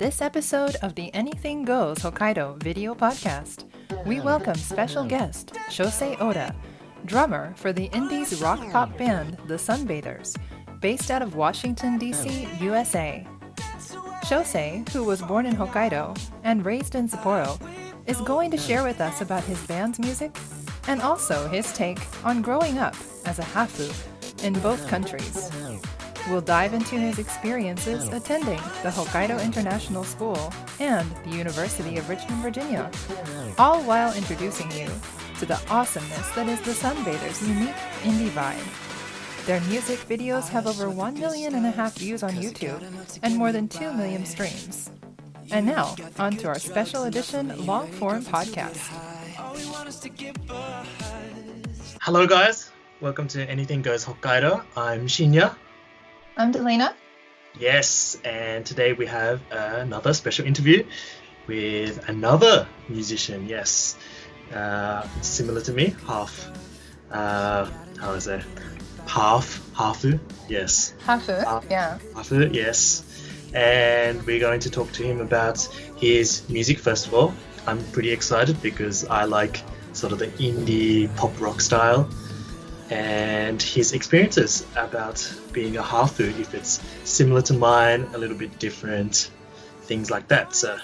this episode of the Anything Goes Hokkaido video podcast, we welcome special guest Shosei Oda, drummer for the indies rock pop band The Sunbathers, based out of Washington, D.C., USA. Shosei, who was born in Hokkaido and raised in Sapporo, is going to share with us about his band's music and also his take on growing up as a hafu in both countries. We'll dive into his experiences attending the Hokkaido International School and the University of Richmond, Virginia, all while introducing you to the awesomeness that is the Sunbathers' unique indie vibe. Their music videos have over 1 million and a half views on YouTube and more than 2 million streams. And now, on to our special edition long form podcast. Hello, guys. Welcome to Anything Goes Hokkaido. I'm Shinya. I'm Delina. Yes, and today we have another special interview with another musician. Yes, uh, similar to me, half. Uh, how is it? Half, hafu. Yes. Hafu, Half. yeah. Hafu, yes. And we're going to talk to him about his music festival. I'm pretty excited because I like sort of the indie pop rock style and his experiences about being a hafu, if it's similar to mine, a little bit different, things like that. So,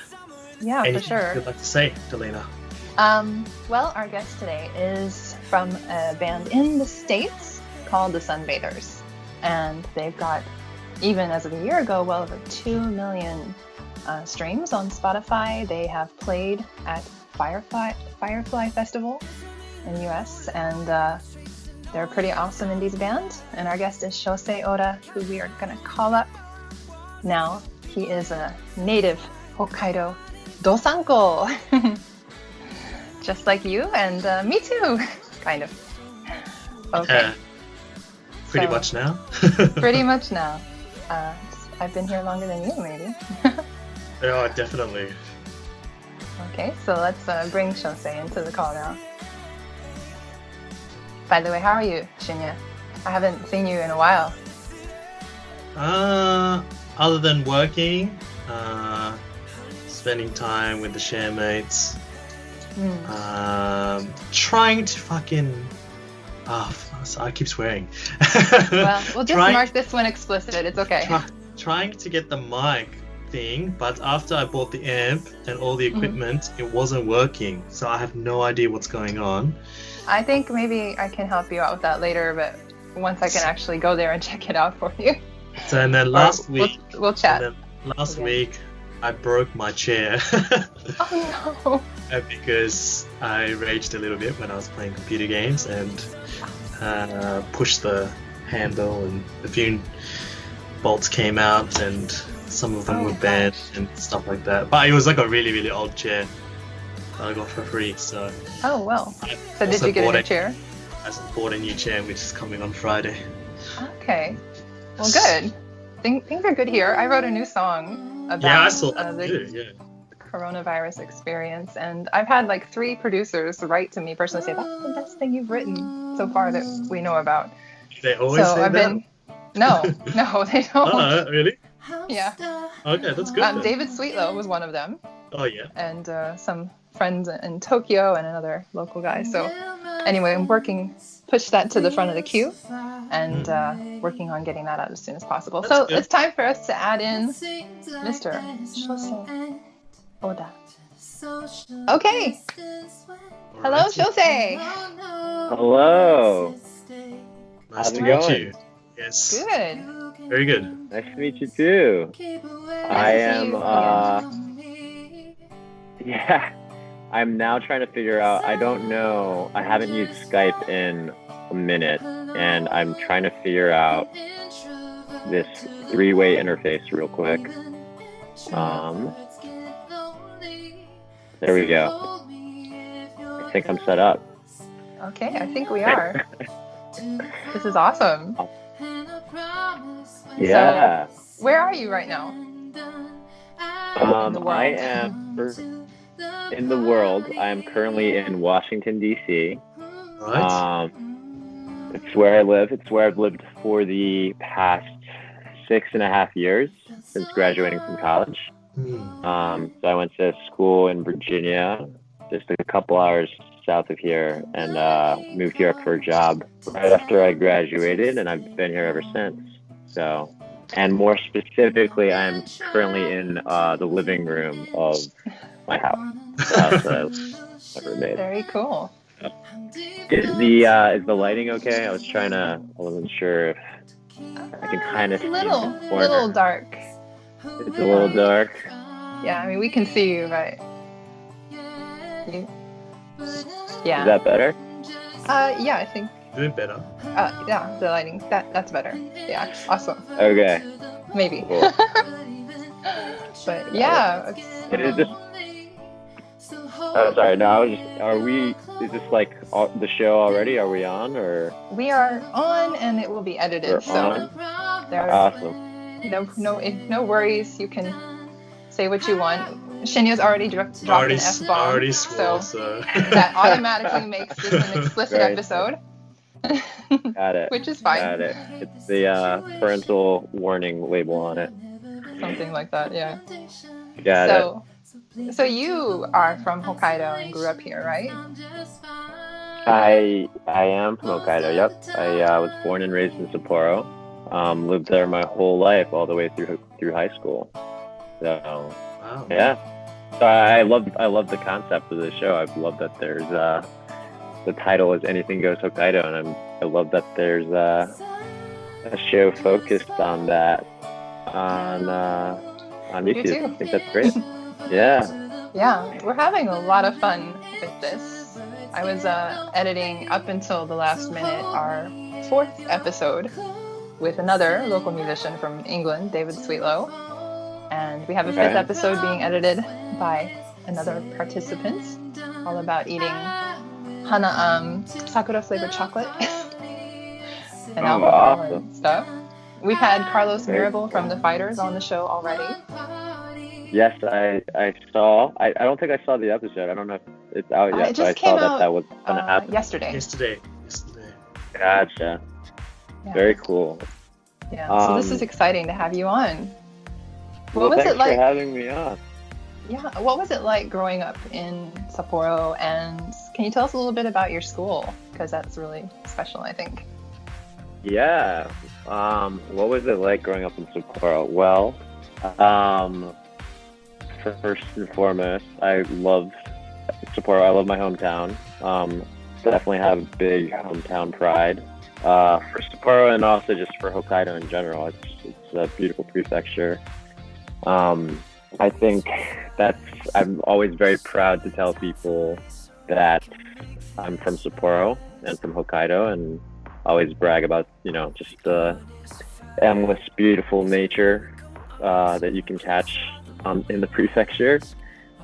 Yeah, for anything sure. you'd like to say, Delena? Um, well, our guest today is from a band in the States called the Sunbathers. And they've got, even as of a year ago, well over 2 million uh, streams on Spotify. They have played at Firefly, Firefly Festival in the US. And uh, they're a pretty awesome indies band. And our guest is Shosei Oda, who we are going to call up now. He is a native Hokkaido Dosanko. just like you and uh, me too, kind of. Okay, pretty So- much now. pretty much now. Uh, I've been here longer than you, maybe. oh, definitely. Okay, so let's uh, bring Shosei into the call now. By the way, how are you, Shinya? I haven't seen you in a while. Uh, other than working, uh, spending time with the share mates, Hmm. um, trying to fucking. F- I keep swearing. Well, we'll just Trying- mark this one explicit. It's okay. try, trying to get the mic thing, but after I bought the amp and all Mm-hmm. the equipment, it wasn't working. So I have no idea what's going on. I think maybe I can help you out with that later, but once I can actually go there and check it out for you. So and then last we'll, week, we'll chat. and then last Okay. week, I broke my chair Oh no. because I raged a little bit when I was playing computer games and uh, pushed the handle and a few bolts came out and some of them Oh, were bent and stuff like that. But it was like a really really old chair I got for free. So Oh well. I So did you get a new chair? I bought a new chair which is coming on Friday. Okay. Well, good. Thing, things are good here. I wrote a new song about yeah, I saw uh, the too. Yeah. coronavirus experience, and I've had like three producers write to me personally say that's the best thing you've written so far that we know about. They always so say I've that. been. No, no, they don't. Oh, really? Yeah. Okay, that's good. Um. David Sweetlow was one of them, Oh yeah. and uh, some friends in Tokyo and another local guy. So anyway, I'm working, push that to the front of the queue, and uh, working on getting that out as soon as possible. That's so good. it's time for us to add in Mr. Shosei Oda. Okay. Hello, Alrighty. Shosei. Hello. Nice How's to meet you. Yes. Good. Very good. Nice to meet you too. I am, you uh, yeah. I'm now trying to figure out. I don't know. I haven't used Skype in a minute, and I'm trying to figure out this three-way interface real quick. Um, there we go. I think I'm set up. Okay, I think we are. this is awesome. Yeah. Where are you right now? Um, I am in the world. I am currently in Washington D.C. Right. Um, it's where I live. It's where I've lived for the past six and a half years since graduating from college. Hmm. Um, so I went to school in Virginia, just a couple hours south of here, and uh, moved here for a job right after I graduated, and I've been here ever since. So, and more specifically, I'm currently in uh, the living room of my house, the house that made. Very cool. Is the uh, is the lighting okay? I was trying to. I wasn't sure if I can kind of It's see little, the little dark. It's a little dark. Yeah, I mean we can see you, but you, yeah, Is that better? uh, yeah, I think, Doing better. uh, yeah, the lighting that that's better. Yeah, awesome. Okay. Maybe, Cool. but yeah, It is just. Oh, sorry. No, I was just. Are we? Is this like all, the show already? Are we on or? we are on, and it will be edited, We're so on. there Awesome. no no no worries. You can say what you want. Shinya's already dro- dropped already, an s- f bomb, already so so. that automatically makes this an explicit Right. episode, Got it. which is fine. Got it. It's the uh, parental warning label on it. Something like that, yeah. Got it. so, so you are from Hokkaido and grew up here, right? I I am from Hokkaido. Yep. I uh, was born and raised in Sapporo. Um, lived there my whole life, all the way through through high school. So Wow. yeah. So I I love I love the concept of the show. I love that there's uh, the title is Anything Goes Hokkaido, and I'm, I love that there's uh, a show focused on that on uh, on do YouTube. too. I think that's great. Yeah. Yeah, we're having a lot of fun with this. I was uh, editing up until the last minute our fourth episode with another local musician from England, David Sweetlow. And we have a fifth Okay. episode being edited by another participant, all about eating hana um, sakura flavored chocolate and Oh, alcohol awesome. and stuff. We've had Carlos Very Mirabal from The Fighters on the show already. Yes, I I saw. I, I don't think I saw the episode. I don't know if it's out Uh, yet. it but I just saw came that that was gonna Uh, happen. yesterday. Yesterday. Yesterday. Gotcha. Yeah. Very cool. Yeah, so this Um, is exciting to have you on. Well, What was thanks it like? for having me on. Yeah, what was it like growing up in Sapporo? And can you tell us a little bit about your school? Because that's really special, I think. Yeah. Um, what was it like growing up in Sapporo? Well, um, first and foremost, I love Sapporo. I love my hometown. Um, definitely have big hometown pride. Uh, for Sapporo and also just for Hokkaido in general. It's, it's a beautiful prefecture. Um, I think that's, I'm always very proud to tell people that I'm from Sapporo and from Hokkaido and always brag about you know just the endless beautiful nature uh, that you can catch um, in the prefecture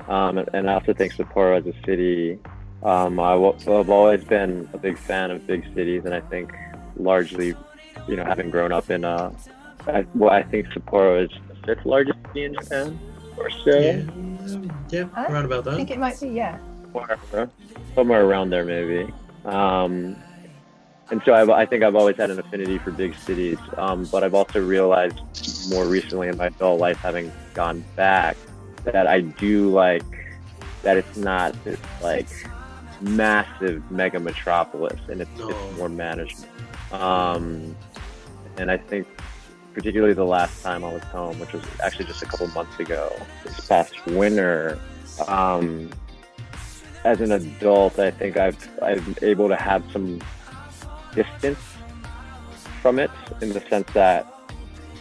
um, and I also think Sapporo as a city um, I w- I've always been a big fan of big cities and I think largely you know having grown up in uh, I, well I think Sapporo is the fifth largest city in Japan or so Yeah. Yeah. Around about that. I think it might be, yeah. somewhere, somewhere around there maybe. Um, and so I've, I think I've always had an affinity for big cities, um, but I've also realized more recently in my adult life, having gone back, that I do like that it's not this like massive mega metropolis, and it's, No. it's more management. Um, and I think particularly the last time I was home, which was actually just a couple months ago, this past winter. Um, as an adult, I think I've I'm able to have some distance from it in the sense that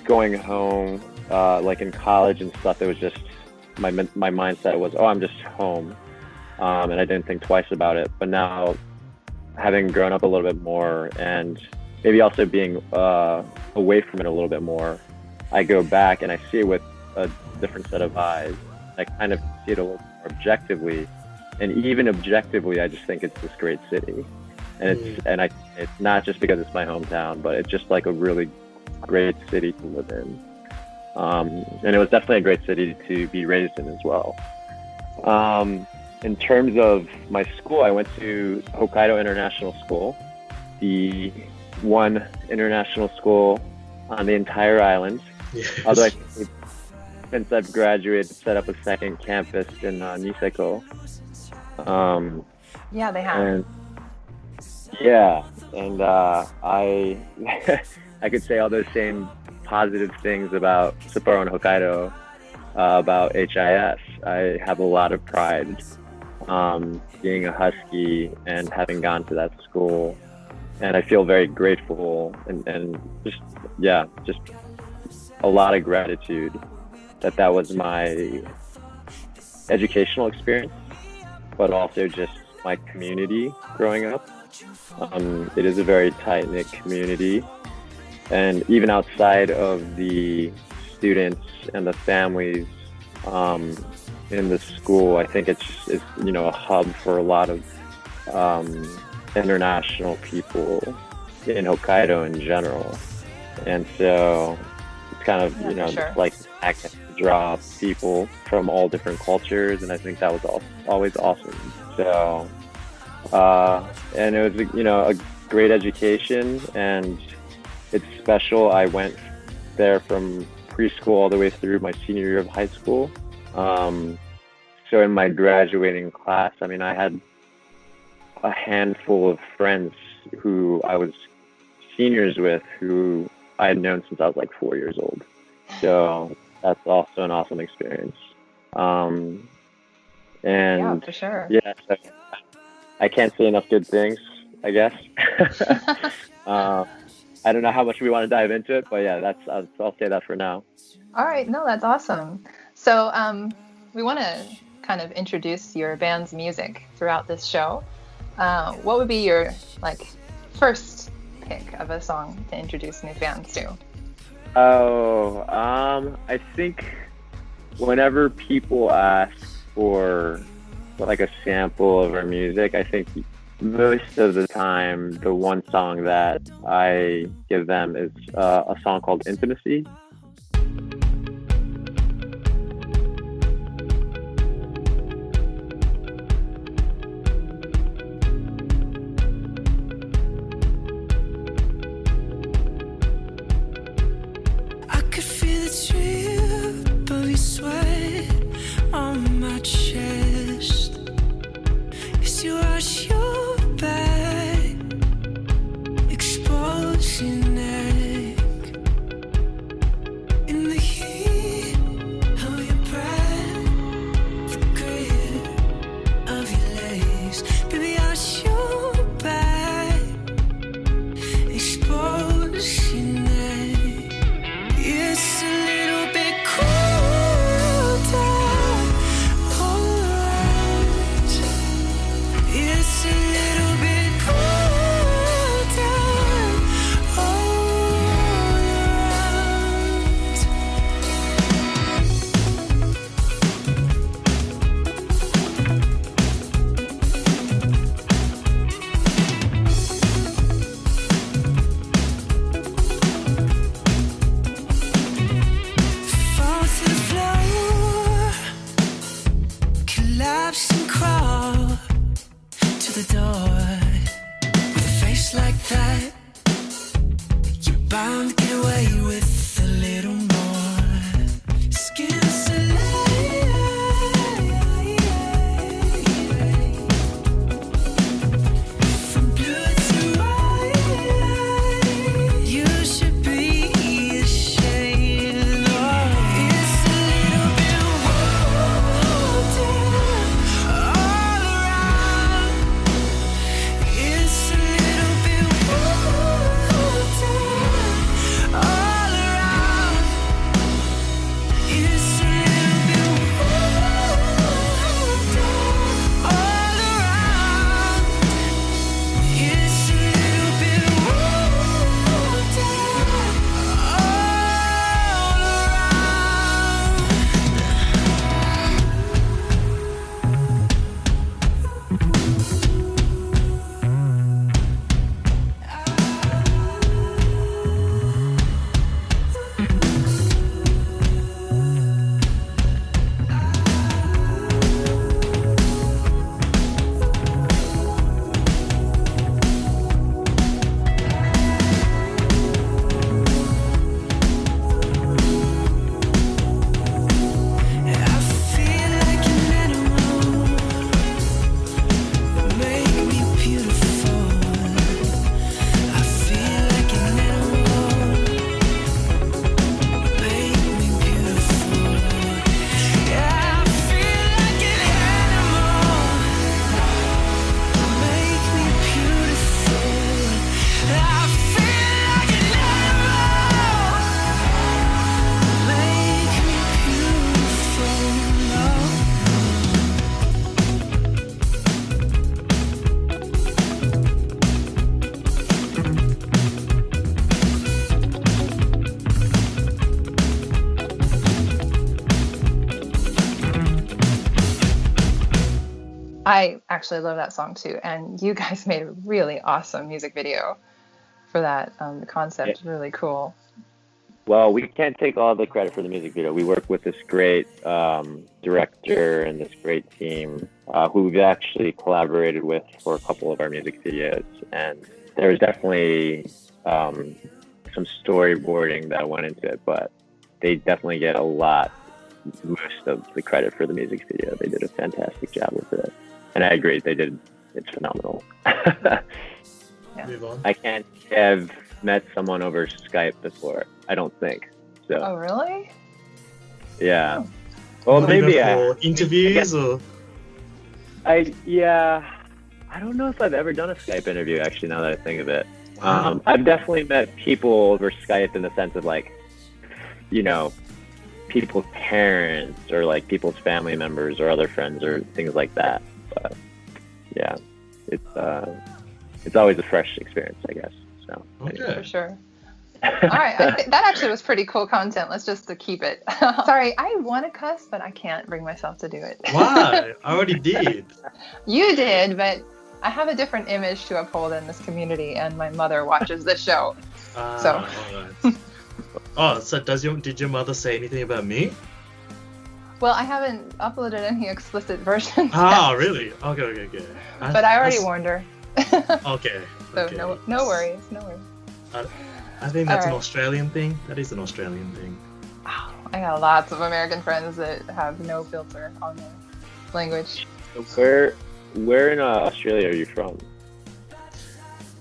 going home, uh, like in college and stuff, it was just my my mindset was, oh, I'm just home, um, and I didn't think twice about it. But now, having grown up a little bit more and maybe also being uh, away from it a little bit more, I go back and I see it with a different set of eyes. I kind of see it a little more objectively, and even objectively, I just think it's this great city, and it's and I it's not just because it's my hometown, but it's just like a really great city to live in. Um, and it was definitely a great city to be raised in as well. Um, in terms of my school, I went to Hokkaido International School, the one international school on the entire island. Yes. Although I think since I've graduated, set up a second campus in uh, Niseko. Um, yeah, they have. And yeah, and uh, I I could say all those same positive things about Sapporo and Hokkaido uh, about HIS. I have a lot of pride um, being a Husky and having gone to that school, and I feel very grateful and, and just yeah, just a lot of gratitude that that was my educational experience, but also just my community growing up. Um, it is a very tight knit community, and even outside of the students and the families um, in the school, I think it's, it's you know a hub for a lot of um, international people in Hokkaido in general, and so it's kind of Yeah, you know sure. like draw people from all different cultures, and I think that was al- always awesome. So, uh, and it was you know a great education, and it's special. I went there from preschool all the way through my senior year of high school. Um, so in my graduating class, I mean, I had a handful of friends who I was seniors with who I had known since I was like four years old. So that's also an awesome experience. Um, and yeah, for sure. yeah, so I can't say enough good things, I guess. uh, I don't know how much we want to dive into it, but yeah, that's I'll, I'll say that for now. All right, no, that's awesome. So, um, we want to kind of introduce your band's music throughout this show. Uh, what would be your like first pick of a song to introduce new fans to? Oh, um, I think whenever people ask for like a sample of our music, I think most of the time the one song that I give them is uh, a song called Intimacy. Actually love that song too, and you guys made a really awesome music video for that. Um, the concept is really cool. Well, we can't take all the credit for the music video. We work with this great um, director and this great team uh, who we've actually collaborated with for a couple of our music videos. And there was definitely um, some storyboarding that went into it, but they definitely get a lot, most of the credit for the music video. They did a fantastic job with it. And I agree, they did. It's phenomenal. Yeah. Move on. I can't have met someone over Skype before. I don't think so. Oh, really? Yeah. Well, Not maybe even I, for interviews or I. Yeah. I don't know if I've ever done a Skype interview. Actually, now that I think of it, um, I've definitely met people over Skype in the sense of like, you know, people's parents or like people's family members or other friends or things like that. But yeah, it's uh, it's always a fresh experience, I guess. So. okay. For sure. All right, I think that actually was pretty cool content. Let's just to keep it. Sorry, I want to cuss, but I can't bring myself to do it. Why? I already did. You did, but I have a different image to uphold in this community, and my mother watches this show. Ah, So. alright. oh, so does your did your mother say anything about me? Well, I haven't uploaded any explicit versions, Ah, really? Okay, okay, okay. I- but I already that's- warned her. Okay. so okay. no, no worries, no worries. I think that's an Australian thing. That is an Australian thing. Wow, I got lots of American friends that have no filter on their language. So where where in uh, Australia are you from?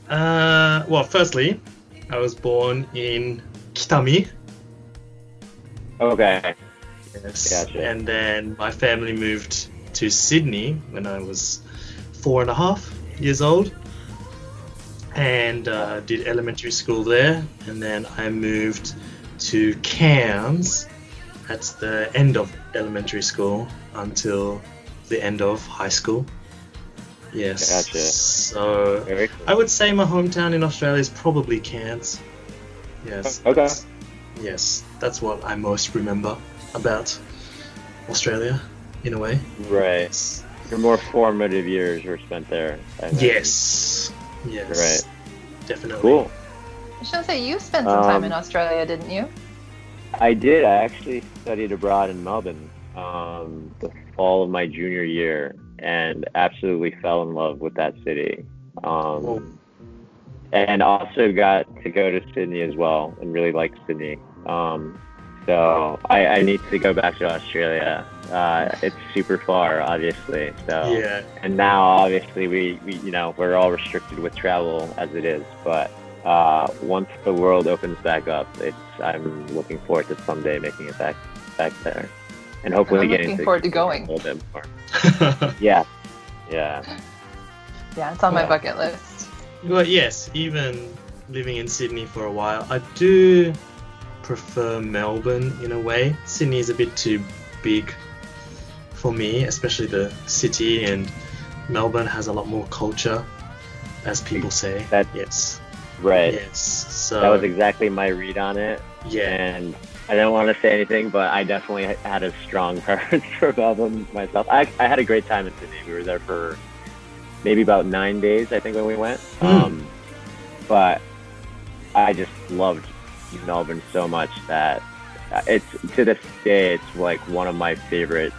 Uh, well, firstly, I was born in Kitami. Okay. Yes. Gotcha. And then my family moved to Sydney when I was four and a half years old, and uh, did elementary school there. And then I moved to Cairns at the end of elementary school until the end of high school. Yes. Gotcha. So cool. I would say my hometown in Australia is probably Cairns. Yes. Okay. Yes, that's what I most remember about Australia, in a way. Right. Your more formative years were spent there. I imagine. Yes. Yes. Definitely. Cool. I should say you spent some time Um, in Australia, didn't you? I did. I actually studied abroad in Melbourne um, the fall of my junior year and absolutely fell in love with that city. Um, and also got to go to Sydney as well and really liked Sydney. Um, so I, I need to go back to Australia. Uh, it's super far, obviously. So Yeah. and now obviously we, we you know we're all restricted with travel as it is but uh, once the world opens back up it's i'm looking forward to someday making it back back there and hopefully I'm getting looking to forward to going. a little bit more yeah yeah Yeah, it's on my bucket list. well, yes, even living in Sydney for a while, I do prefer Melbourne in a way. Sydney is a bit too big for me, especially the city, and Melbourne has a lot more culture, as people say. That- yes. right Yes. So that was exactly my read on it yeah. and I don't want to say anything, but I definitely had a strong preference for Melbourne myself. I, I had a great time in Sydney. We were there for maybe about nine days, I think, when we went. Hmm. Um, but I just loved Melbourne so much that it's to this day, it's like one of my favorite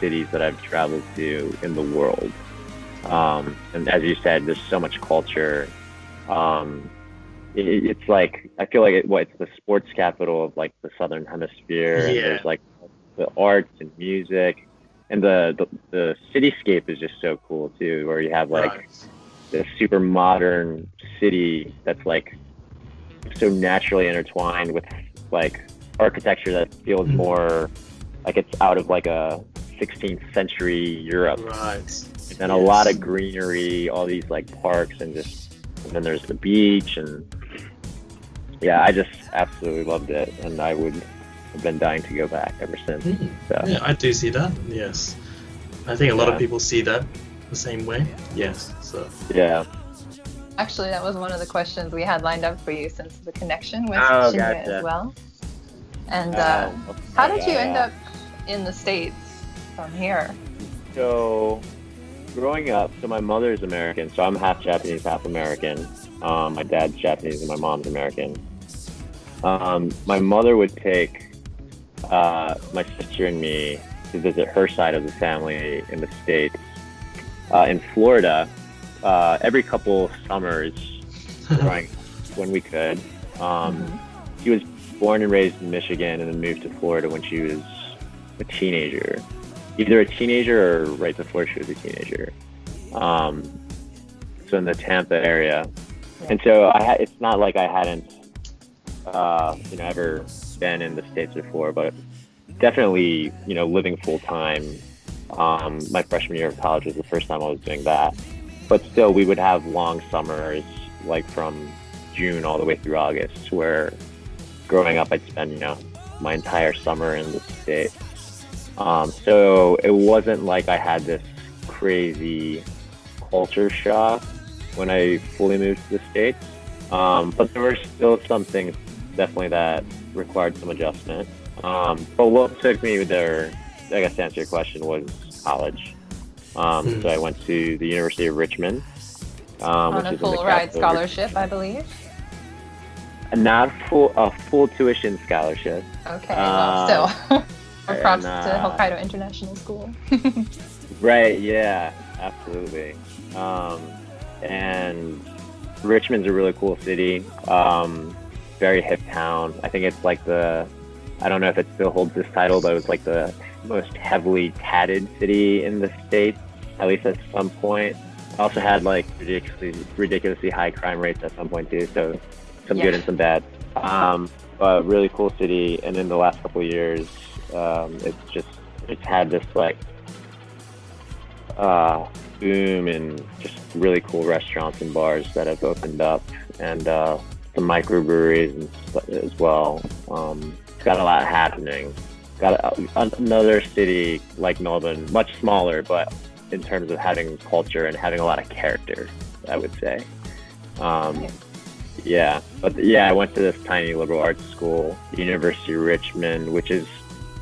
cities that I've traveled to in the world. Um, and as you said, there's so much culture. Um, it, it's like I feel like it, what it's the sports capital of like the southern hemisphere. And Yeah. there's like the arts and music, and the, the the cityscape is just so cool too. Where you have like Right. this super modern city that's like so naturally intertwined with like architecture that feels Mhm. more like it's out of like a 16th century Europe Right. and a lot of greenery, all these like parks, and just and then there's the beach, and yeah, I just absolutely loved it, and I would have been dying to go back ever since. Mm. So Yeah, I do see that. Yes. I think a lot Yeah. of people see that the same way. Yes. So yeah, Actually, that was one of the questions we had lined up for you since the connection with Oh, Shinya gotcha. as well. And uh, Um, how did you yeah, end up in the States from here? So growing up, so my mother is American, so I'm half Japanese, half American. Um, my dad's Japanese and my mom's American. Um, my mother would take uh, my sister and me to visit her side of the family in the states. Uh, in Florida, uh, every couple summers, growing, when we could. Um, She was born and raised in Michigan and then moved to Florida when she was a teenager, either a teenager or right before she was a teenager. Um, so in the Tampa area, and so I ha- it's not like I hadn't, uh, you know, ever been in the states before, but definitely, you know, living full time. Um, my freshman year of college was the first time I was doing that, but still, we would have long summers, like from June all the way through August, where growing up, I'd spend, you know, my entire summer in the States. Um, so it wasn't like I had this crazy culture shock when I fully moved to the States. Um, but there were still some things definitely that required some adjustment. Um, but what took me there, I guess to answer your question, was college. Um, Hmm. So I went to the University of Richmond. Um, On which a is in the full ride scholarship, I believe. not full a full tuition scholarship. Okay, Uh, well, still. and, Props to uh, Hokkaido International School. Right? Yeah, absolutely. Um, and Richmond's a really cool city. Um, very hip town. I think it's like the I don't know if it still holds this title, but it was like the most heavily tatted city in the state, at least at some point. Also had like ridiculously ridiculously high crime rates at some point too. So some Yeah. good and some bad. Um, but really cool city. And in the last couple of years, um, it's just it's had this like uh, boom and just really cool restaurants and bars that have opened up, and uh, some microbreweries as well. Um, it's got a lot happening. Got a, another city like Melbourne, much smaller, but in terms of having culture and having a lot of character, I would say. Um, yeah, but yeah, I went to this tiny liberal arts school, University of Richmond, which is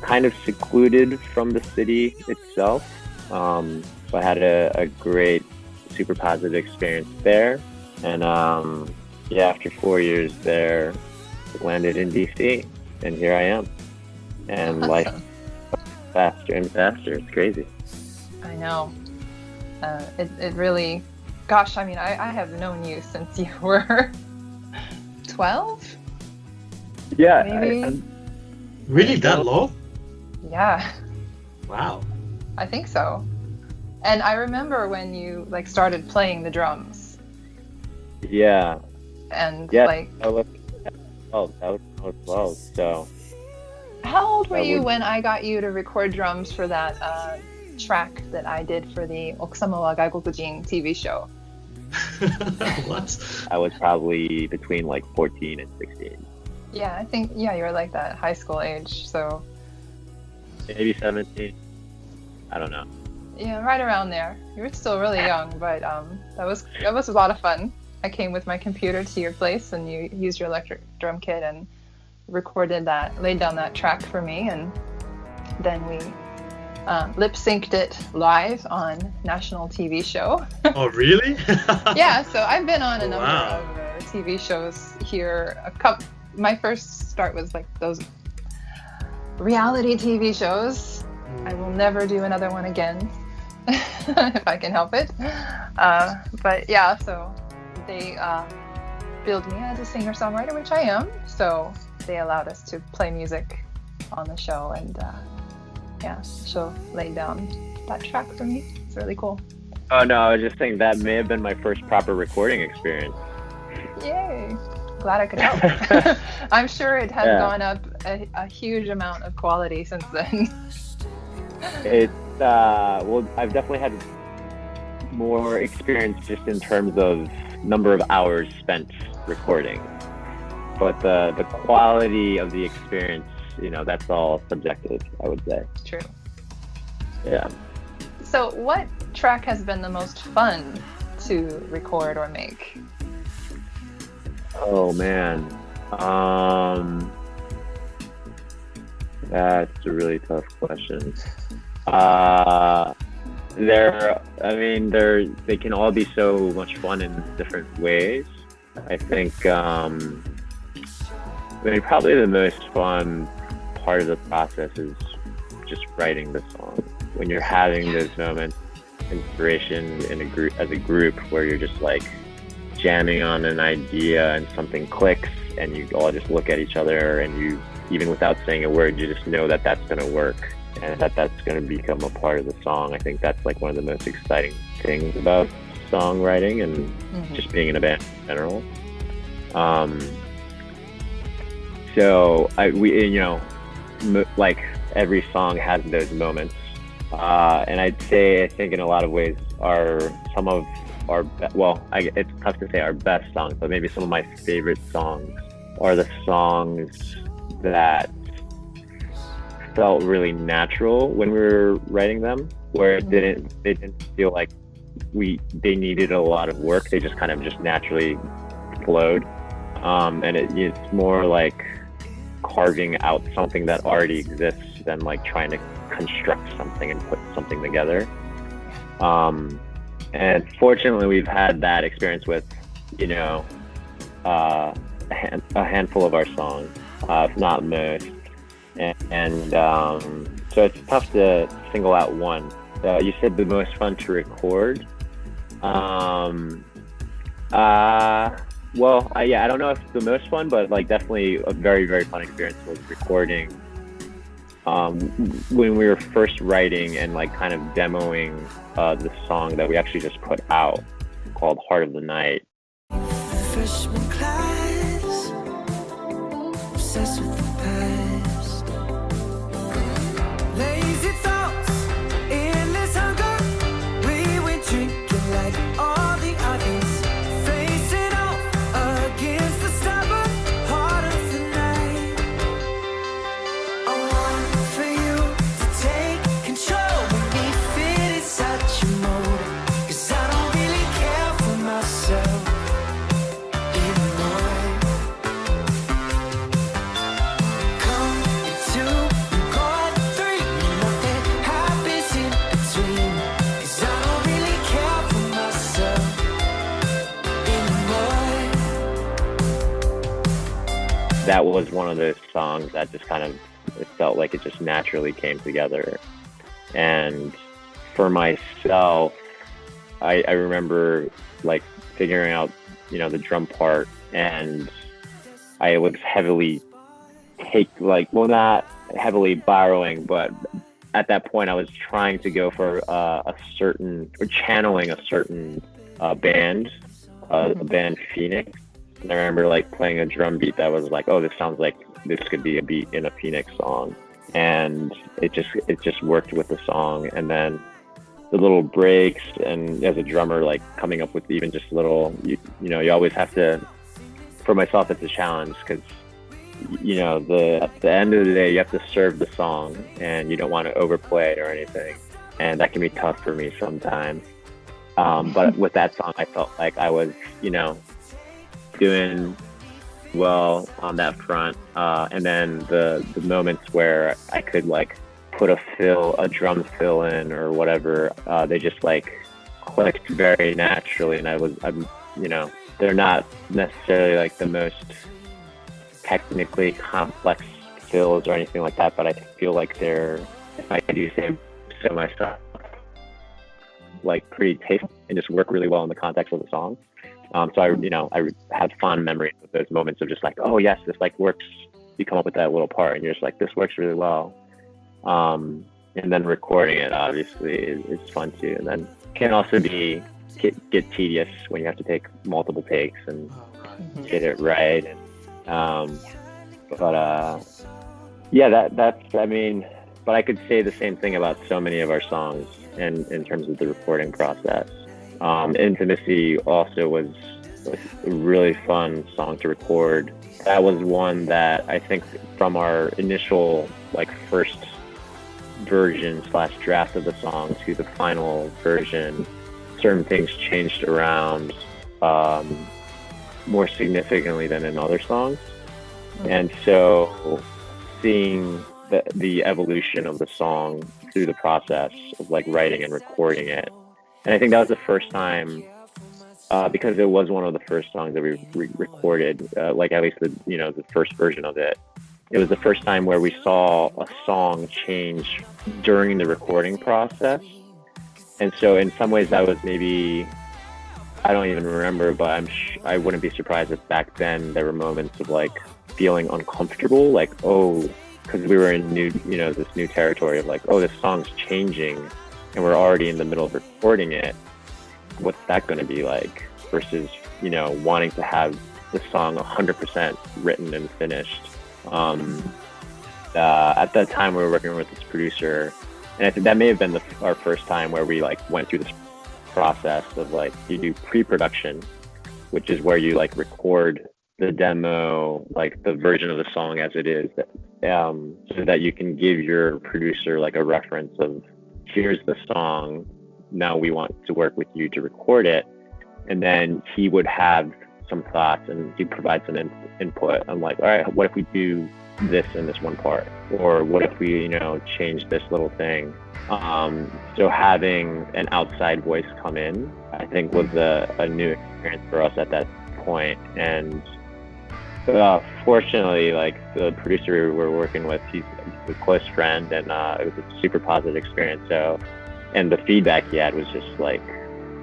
kind of secluded from the city itself. Um, so I had a, a great, super positive experience there. And um, yeah, after four years there, landed in DC, and here I am. And life faster and faster. It's crazy. I know. Uh, it, it really, gosh, I mean, I, I have known you since you were 12? Yeah, Maybe. I, Really, that low? Yeah, Wow. I think so. And I remember when you like started playing the drums yeah, and yeah. like I was, oh, that was, I was 12. So how old were I you would- when I got you to record drums for that uh, track that I did for the Okusama wa Gaikokujin TV show? what? I was probably between like 14 and 16, Yeah, I think yeah, you were like that high school age. So maybe 17. I don't know. yeah, right around there. You were still really young, but um, that was that was a lot of fun. I came with my computer to your place, and you used your electric drum kit and recorded that, laid down that track for me, and then we uh, lip synced it live on national TV show. Oh, really? yeah, so I've been on a Oh, number wow. of uh, TV shows here. A couple. My first start was like those reality TV shows. I will never do another one again if I can help it. Uh, but yeah, so they uh, billed me as a singer songwriter, which I am. So they allowed us to play music on the show, and uh, yeah, so laid down that track for me. It's really cool. Oh no, I was just saying that may have been my first proper recording experience. Yay! Glad I could help. I'm sure it has Yeah. gone up a, a huge amount of quality since then. It's uh, well, I've definitely had more experience just in terms of number of hours spent recording, but the the quality of the experience, you know, that's all subjective. I would say. True. Yeah. So, what track has been the most fun to record or make? Oh man. Um that's a really tough question. Uh they're i mean they're they can all be so much fun in different ways i think um I mean, probably the most fun part of the process is just writing the song. When you're having those moments inspiration in a group as a group where you're just like jamming on an idea and something clicks and you all just look at each other and you even without saying a word you just know that that's going to work and that that's going to become a part of the song. I think that's like one of the most exciting things about songwriting and mm-hmm. just being in a band in general. Um, so I, we you know like every song has those moments. Uh, and I'd say I think in a lot of ways are some of our be- well I, it's tough to say our best songs but maybe some of my favorite songs are the songs that felt really natural when we were writing them where it didn't they didn't feel like we they needed a lot of work. They just kind of just naturally flowed. Um, and it, it's more like carving out something that already exists than like trying to construct something and put something together. Um, and fortunately, we've had that experience with, you know, uh, a, hand, a, handful of our songs, uh, if not most. And, and um, so it's tough to single out one. Uh, you said the most fun to record. Um, uh, well, I, yeah, I don't know if it's the most fun, but like definitely a very, very fun experience was recording um, when we were first writing and like kind of demoing uh, the song that we actually just put out called Heart of the Night. That was one of those songs that just kind of it felt like it just naturally came together. And for myself, I, I remember like figuring out, you know, the drum part, and I was heavily take like well not heavily borrowing, but at that point I was trying to go for uh, a certain or channeling a certain uh, band, uh, the band Phoenix and I remember like playing a drum beat that was like, oh, this sounds like this could be a beat in a Phoenix song, and it just it just worked with the song. And then the little breaks, and as a drummer, like coming up with even just little, you, you know, you always have to. For myself, it's a challenge because you know the at the end of the day, you have to serve the song, and you don't want to overplay it or anything, and that can be tough for me sometimes. Um, but with that song, I felt like I was, you know, doing well on that front. Uh, and then the the moments where I could like put a fill, a drum fill in or whatever, uh, they just like clicked very naturally. And I was, I'm, you know, they're not necessarily like the most technically complex fills or anything like that, but I feel like they're, if I do say so myself, like pretty tasteful and just work really well in the context of the song. Um, so I, you know, I had fond memories of those moments of just like, oh yes, this like works. You come up with that little part, and you're just like, this works really well. Um, and then recording it obviously is, is fun too. And then can also be get, get, tedious when you have to take multiple takes and mm-hmm. get it right. And, um, but uh, yeah, that that's I mean, but I could say the same thing about so many of our songs in in terms of the recording process. Um, Intimacy also was a really fun song to record. That was one that I think from our initial like first version slash draft of the song to the final version, certain things changed around um, more significantly than in other songs. And so seeing the the evolution of the song through the process of like writing and recording it. And I think that was the first time uh, because it was one of the first songs that we re- recorded, uh, like at least the you know the first version of it. It was the first time where we saw a song change during the recording process, and so in some ways that was maybe I don't even remember, but I'm sh- I wouldn't be surprised if back then there were moments of like feeling uncomfortable, like oh, because we were in new you know this new territory of like oh this song's changing, and we're already in the middle of recording it what's that going to be like versus you know wanting to have the song 100% written and finished? Um, uh, at that time we were working with this producer and i think that may have been the, our first time where we like went through this process of like you do pre-production which is where you like record the demo like the version of the song as it is um, so that you can give your producer like a reference of here's the song now we want to work with you to record it. And then he would have some thoughts and he'd provide some in- input. I'm like, all right, what if we do this in this one part? Or what if we, you know, change this little thing? Um, so having an outside voice come in, I think was a, a new experience for us at that point. And uh, fortunately, like the producer we were working with, he's a close friend, and uh, it was a super positive experience. So and the feedback he had was just like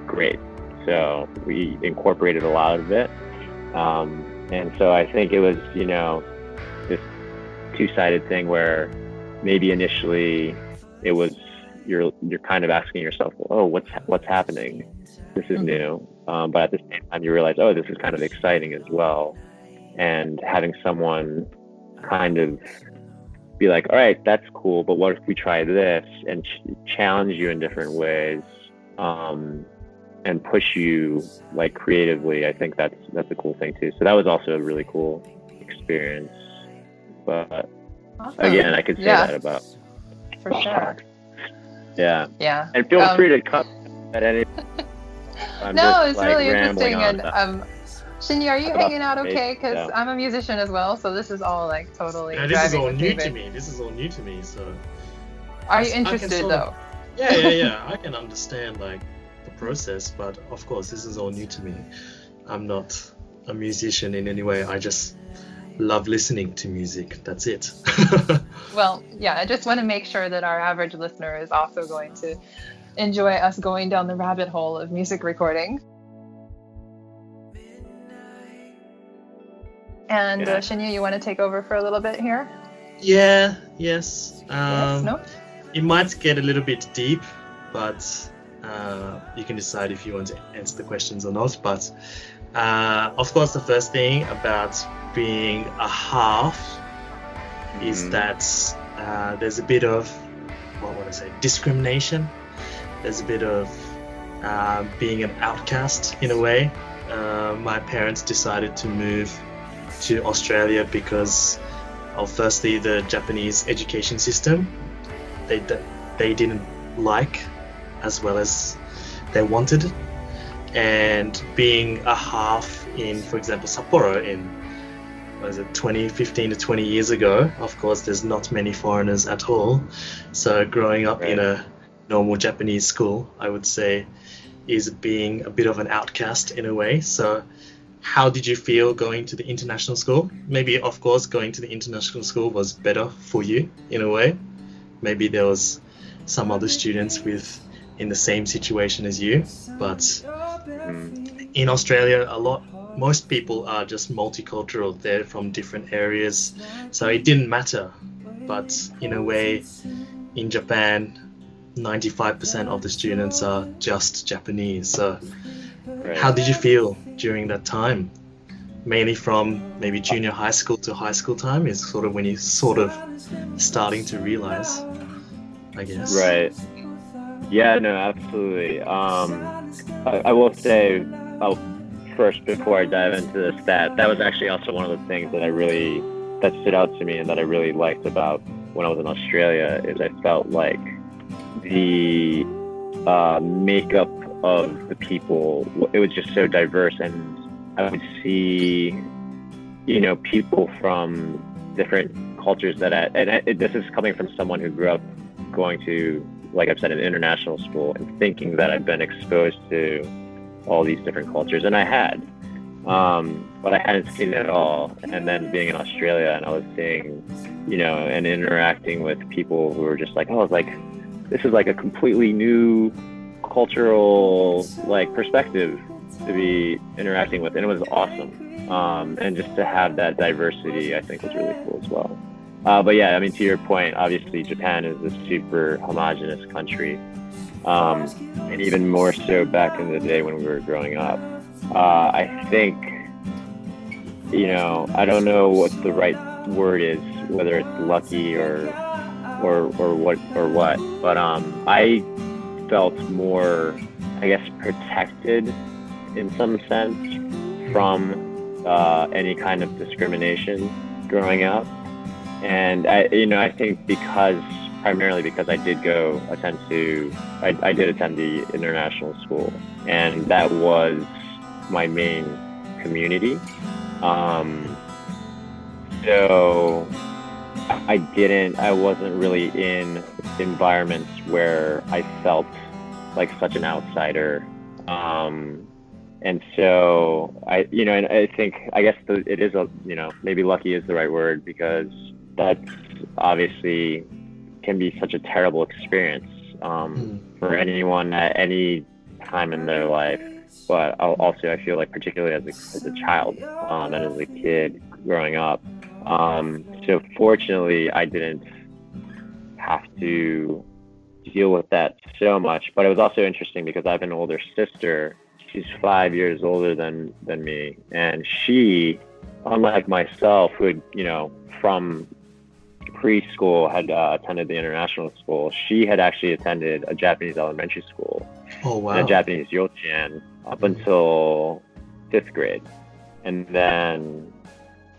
great. So we incorporated a lot of it. Um, and so I think it was, you know, this two-sided thing where maybe initially it was you're you're kind of asking yourself, oh, what's what's happening? This is mm-hmm. new. Um, but at the same time, you realize, oh, this is kind of exciting as well. And having someone kind of be like, all right, that's cool, but what if we try this and ch- challenge you in different ways, um, and push you like creatively? I think that's that's a cool thing too. So that was also a really cool experience. But awesome. again, I could say yeah. that about for sure. Yeah. Yeah. And feel um, free to cut at any. No, it's like, really interesting, and um, Shinya, are you hanging out okay? Because yeah. I'm a musician as well, so this is all like totally. Yeah, this is all new to me. This is all new to me. So. Are you interested though? Of, yeah, yeah, yeah. I can understand like the process, but of course, this is all new to me. I'm not a musician in any way. I just love listening to music. That's it. well, yeah, I just want to make sure that our average listener is also going to enjoy us going down the rabbit hole of music recording. And uh, yeah. uh, Shinya, you want to take over for a little bit here? Yeah, yes. Um, yes, no? It might get a little bit deep, but uh, you can decide if you want to answer the questions or not. But uh, of course, the first thing about being a half mm-hmm. is that uh, there's a bit of, what would I say, discrimination. There's a bit of uh, being an outcast in a way. Uh, my parents decided to move to Australia because of firstly the Japanese education system they they didn't like as well as they wanted. And being a half in for example Sapporo in was it 2015 to 20 years ago of course there's not many foreigners at all. So growing up right. in a normal Japanese school I would say is being a bit of an outcast in a way. So how did you feel going to the international school? Maybe, of course, going to the international school was better for you in a way. Maybe there was some other students with in the same situation as you, but mm, in Australia, a lot most people are just multicultural. They're from different areas, so it didn't matter. But in a way, in Japan, 95% of the students are just Japanese. So Right. How did you feel during that time? Mainly from maybe junior high school to high school time is sort of when you're sort of starting to realize, I guess. Right. Yeah, no, absolutely. Um, I, I will say, oh, first before I dive into this, that that was actually also one of the things that I really that stood out to me and that I really liked about when I was in Australia is I felt like the uh, makeup of the people. It was just so diverse, and I would see, you know, people from different cultures that I, and it, this is coming from someone who grew up going to, like I've said, an international school and thinking that I've been exposed to all these different cultures, and I had, um, but I hadn't seen it at all. And then being in Australia, and I was seeing, you know, and interacting with people who were just like, oh, it's like this is like a completely new cultural like perspective to be interacting with, and it was awesome. Um, and just to have that diversity, I think was really cool as well. Uh, but yeah, I mean, to your point, obviously Japan is a super homogenous country, um, and even more so back in the day when we were growing up. Uh, I think, you know, I don't know what the right word is, whether it's lucky or or or what or what, but um, I felt more, I guess, protected in some sense from uh, any kind of discrimination growing up. And I, you know, I think because primarily because I did go attend to, I, I did attend the international school, and that was my main community. Um, so I didn't, I wasn't really in environments where I felt like such an outsider. Um, and so I, you know, and I think I guess the, it is a, you know, maybe lucky is the right word because that's obviously can be such a terrible experience um, mm. for anyone at any time in their life. But also, I feel like particularly as a, as a child um, and as a kid growing up. Um, so fortunately, I didn't have to deal with that so much. But it was also interesting because I have an older sister. She's five years older than than me, and she, unlike myself, who had you know from preschool had uh, attended the international school, she had actually attended a Japanese elementary school, oh wow, a Japanese yochien up until fifth grade, and then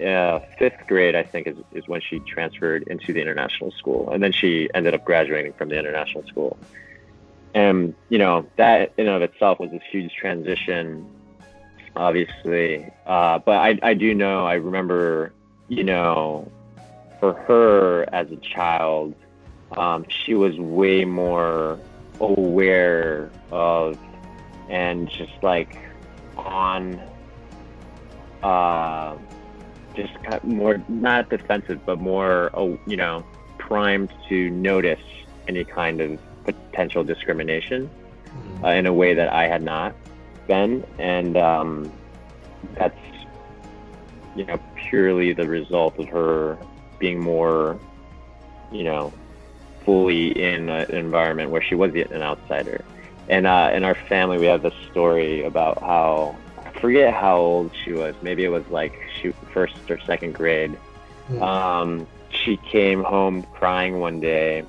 uh, fifth grade, I think, is, is when she transferred into the international school. And then she ended up graduating from the international school and you know that in and of itself was this huge transition obviously uh, but I, I do know i remember you know for her as a child um, she was way more aware of and just like on uh, just more not defensive but more oh, you know primed to notice any kind of potential discrimination mm-hmm. uh, in a way that I had not been, and um, that's you know purely the result of her being more, you know, fully in an environment where she was an outsider. And uh, in our family, we have this story about how forget how old she was. Maybe it was like she first or second grade. Mm-hmm. Um, she came home crying one day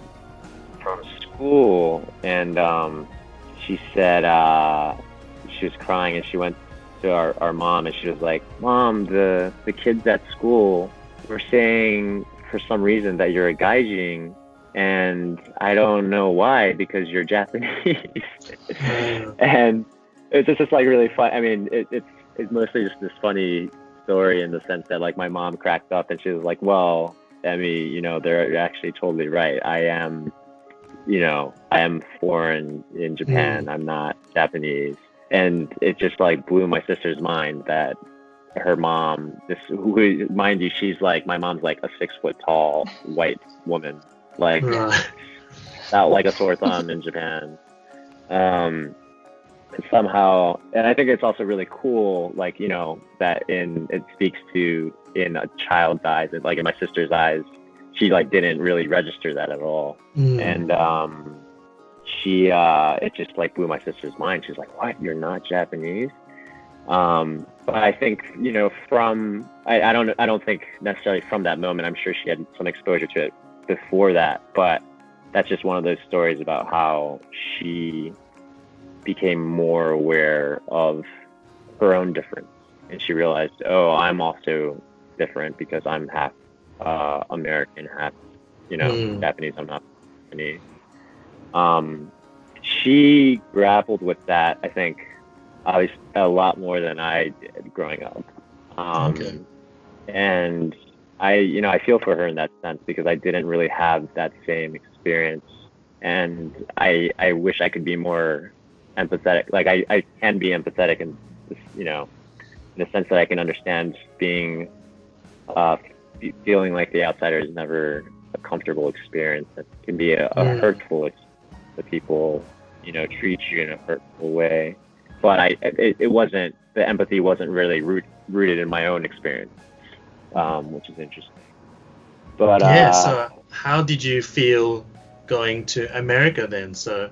from school, and um, she said uh, she was crying, and she went to our, our mom, and she was like, "Mom, the the kids at school were saying for some reason that you're a gaijin." And I don't know why because you're Japanese, and it's just, just like really fun. I mean, it, it's it's mostly just this funny story in the sense that like my mom cracked up and she was like, "Well, Emmy, you know, they're actually totally right. I am you know, I am foreign in Japan. Mm. I'm not Japanese. And it just like blew my sister's mind that her mom, this who mind you, she's like my mom's like a six foot tall white woman, like not like a sore thumb in Japan. Um, somehow, and I think it's also really cool, like you know, that in it speaks to in a child's eyes, like in my sister's eyes, she like didn't really register that at all, mm. and um, she uh, it just like blew my sister's mind. She's like, "What? You're not Japanese?" Um, but I think you know from I, I don't I don't think necessarily from that moment. I'm sure she had some exposure to it before that, but that's just one of those stories about how she became more aware of her own difference, and she realized, oh, I'm also different because I'm half uh, American, half, you know, mm. Japanese. I'm not Japanese. Um, she grappled with that, I think, uh, a lot more than I did growing up. Um, okay. And I, you know, I feel for her in that sense because I didn't really have that same experience, and I, I wish I could be more empathetic. Like I, I can be empathetic, and you know, in the sense that I can understand being, uh, feeling like the outsider is never a comfortable experience. It can be a, a Mm. hurtful experience that people, you know, treat you in a hurtful way. But I, it, it wasn't the empathy wasn't really root, rooted in my own experience, um, which is interesting. But uh yeah. uh, So how did you feel going to America then? So,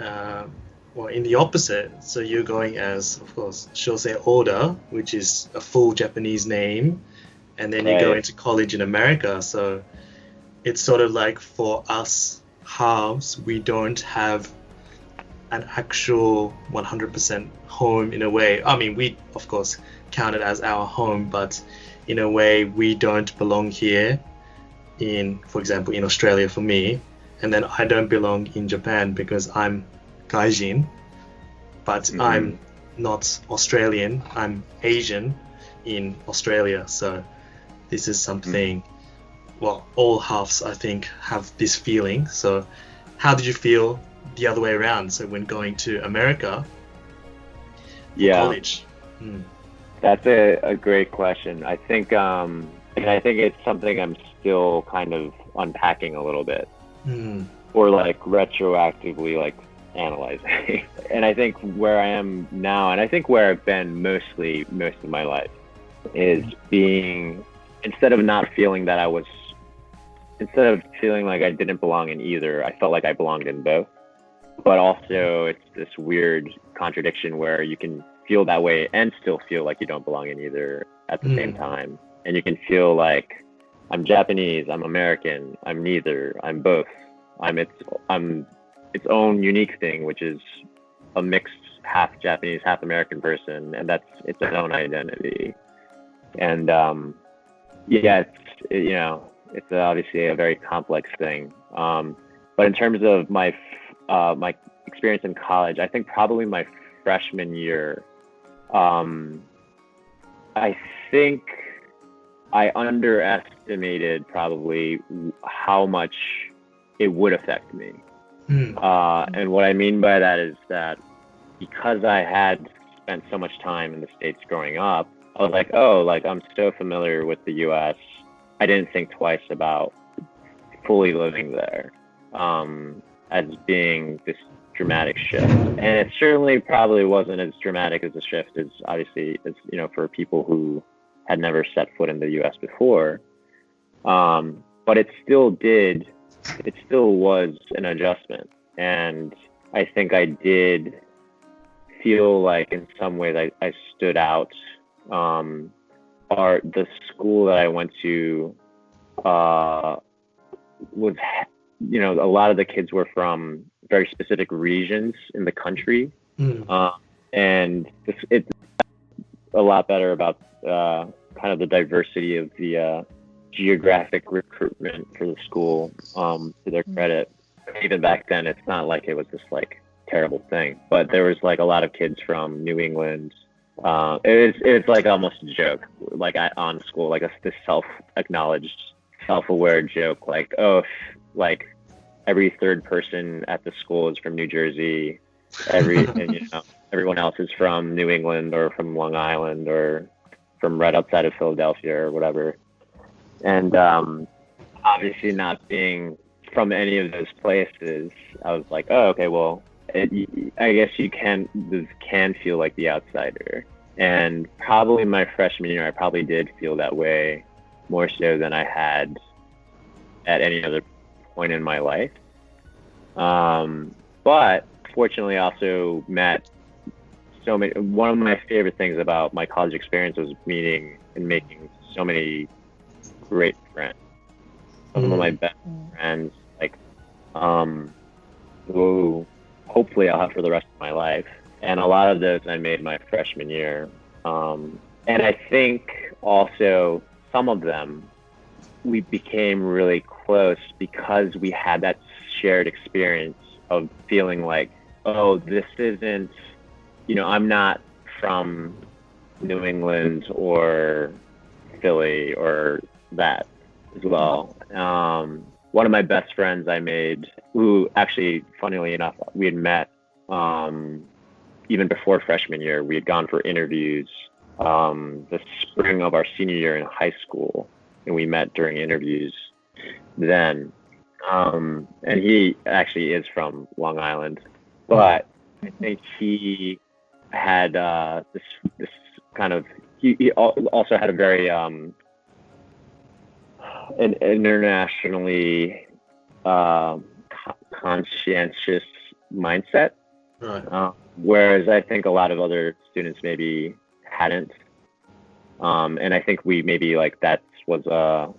uh, well, in the opposite. So you're going as, of course, Shosei Oda, which is a full Japanese name, and then you go into college in America. So it's sort of like for us halves, we don't have an actual 100% home in a way. I mean, we of course count it as our home, but in a way, we don't belong here. In, for example, in Australia for me, and then I don't belong in Japan because I'm Gaijin, but Mhm. I'm not Australian. I'm Asian in Australia, so this is something. Well, all halves I think have this feeling. So, how did you feel the other way around? So when going to America, yeah, college. Hmm. That's a, a great question. I think, um, and I think it's something I'm still kind of unpacking a little bit, Hmm. or like retroactively like analyzing. and I think where I am now, and I think where I've been mostly most of my life, is being instead of not feeling that I was, instead of feeling like I didn't belong in either, I felt like I belonged in both. But also, it's this weird contradiction where you can feel that way and still feel like you don't belong in either at the same Mm. time. And you can feel like I'm Japanese, I'm American, I'm neither, I'm both. I'm its I'm its own unique thing, which is a mixed half Japanese, half American person, and that's its own identity. And um, yeah, it's it, you know it's obviously a very complex thing. Um, but in terms of my uh, my experience in college, I think probably my freshman year, um, I think I underestimated probably how much it would affect me. Hmm. Uh, and what I mean by that is that because I had spent so much time in the States growing up, I was like, oh, like I'm so familiar with the US. I didn't think twice about fully living there um, as being this dramatic shift. And it certainly probably wasn't as dramatic as a shift as obviously as, you know, for people who had never set foot in the US before. Um, but it still did it still was an adjustment. And I think I did feel like in some ways I, I stood out. Um, our, the school that I went to uh, was, you know, a lot of the kids were from very specific regions in the country. Hmm. Uh, and it's, it's a lot better about uh, kind of the diversity of the uh, geographic recruitment for the school um, to their credit. Even back then, it's not like it was this like terrible thing, but there was like a lot of kids from New England. Uh, it was it was like almost a joke, like I, on school, like a, this self-acknowledged, self-aware joke, like oh, if, like every third person at the school is from New Jersey, every and, you know everyone else is from New England or from Long Island or from right outside of Philadelphia or whatever. And um, obviously, not being from any of those places, I was like, oh, okay, well, it, I guess you can can feel like the outsider. And probably my freshman year, I probably did feel that way more so than I had at any other point in my life. Um, but fortunately, also met so many. One of my favorite things about my college experience was meeting and making so many great friends. Some of my best friends, like, um, who hopefully I'll have for the rest of my life. And a lot of those I made my freshman year. Um, and I think also some of them we became really close because we had that shared experience of feeling like, oh, this isn't, you know, I'm not from New England or Philly or that as well. Um, one of my best friends I made, who actually, funnily enough, we had met um, even before freshman year. We had gone for interviews um, the spring of our senior year in high school, and we met during interviews then. Um, and he actually is from Long Island, but I think he had uh, this this kind of he, he also had a very um, an internationally uh, conscientious mindset. Right. Uh, whereas I think a lot of other students maybe hadn't. Um, and I think we maybe like that was a,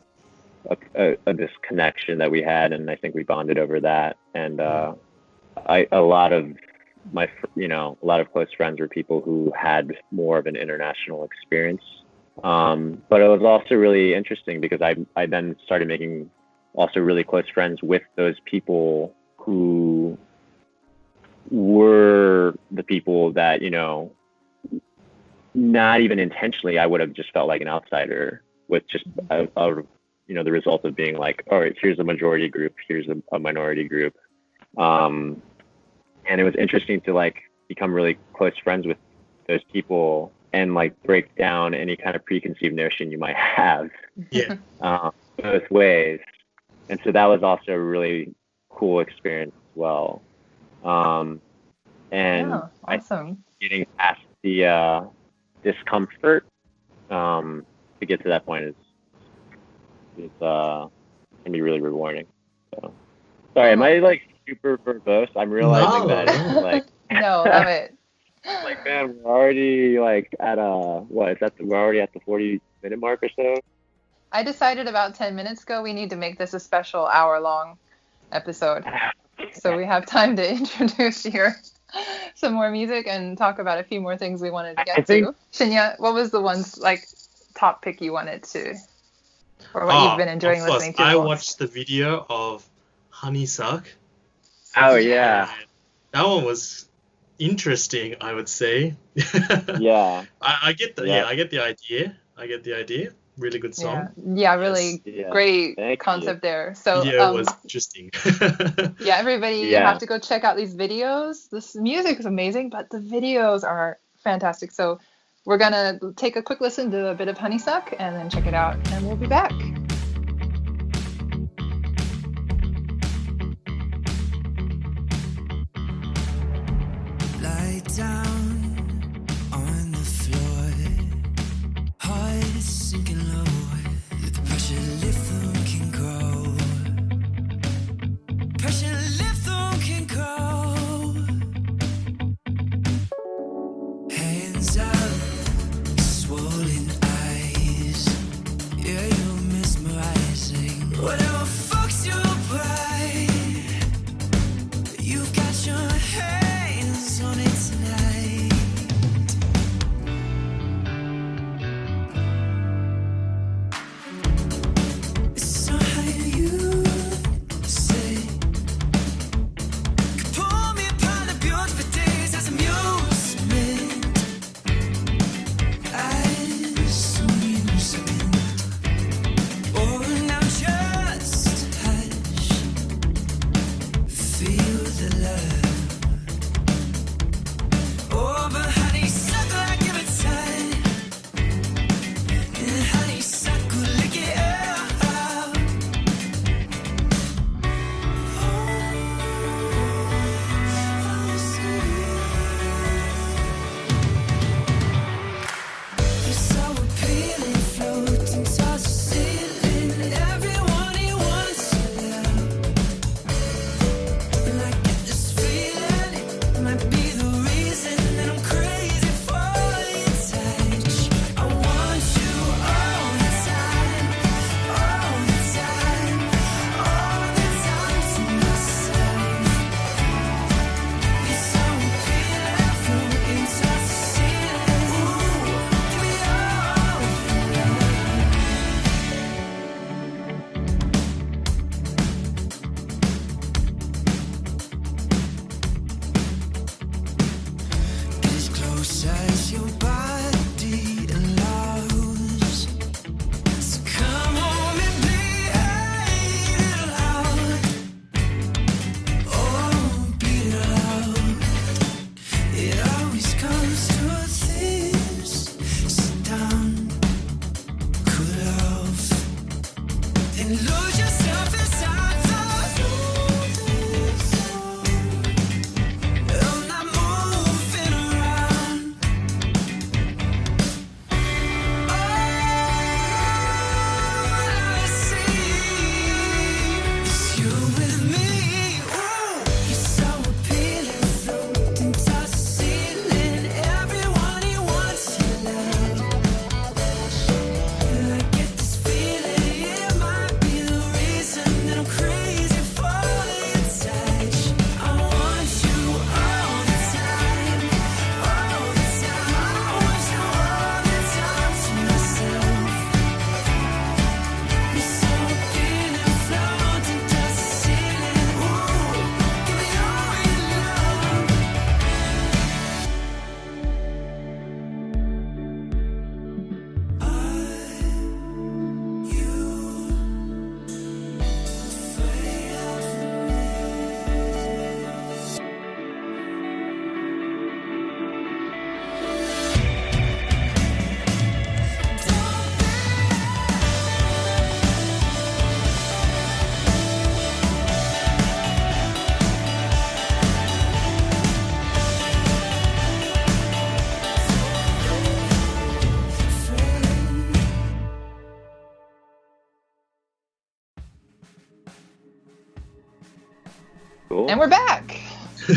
a, a, this connection that we had, and I think we bonded over that. And uh, I a lot of my you know a lot of close friends were people who had more of an international experience. Um, but it was also really interesting because I I then started making also really close friends with those people who were the people that you know not even intentionally i would have just felt like an outsider with just a, a you know the result of being like all right here's a majority group here's a, a minority group. Um, and it was interesting to like become really close friends with those people and like break down any kind of preconceived notion you might have Yeah. uh, both ways and so that was also a really cool experience as well um, and Yeah, awesome. getting past the uh, discomfort um, to get to that point is is uh, can be really rewarding. So, sorry, am I like super verbose? I'm realizing No. that like No, love it. Like man, we're already like at a what is that? We're already at the 40 minute mark or so. I decided about 10 minutes ago we need to make this a special hour long episode. So we have time to introduce here some more music and talk about a few more things we wanted to I get think- to. Shinya, what was the ones like top pick you wanted to or what Oh, you've ah, been enjoying of course. listening to? I most? watched the video of Honey Suck. Oh yeah, That one was interesting, I would say. yeah, I, I get the yeah. Yeah. I get the idea. I get the idea. Really good song. yeah, yeah really yeah. great Thank you. concept there. So yeah, um, was interesting. yeah, everybody, you have to go check out these videos. This music is amazing, but the videos are fantastic. So we're gonna take a quick listen to a bit of Honeysuck and then check it out, and we'll be back. Lie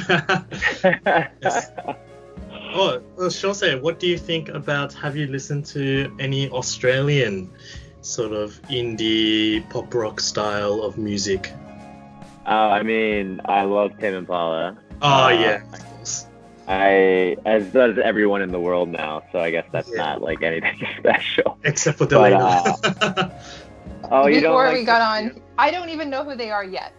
Yes. Oh, well, Shose, what do you think about? Have you listened to any Australian sort of indie pop rock style of music? Oh, I mean, I love Tame Impala. Oh Uh, yeah. I, as does everyone in the world now, so I guess that's Yeah. not like anything special. Except for but, Delena. Oh, you don't Before like we got the- on, I don't even know who they are yet.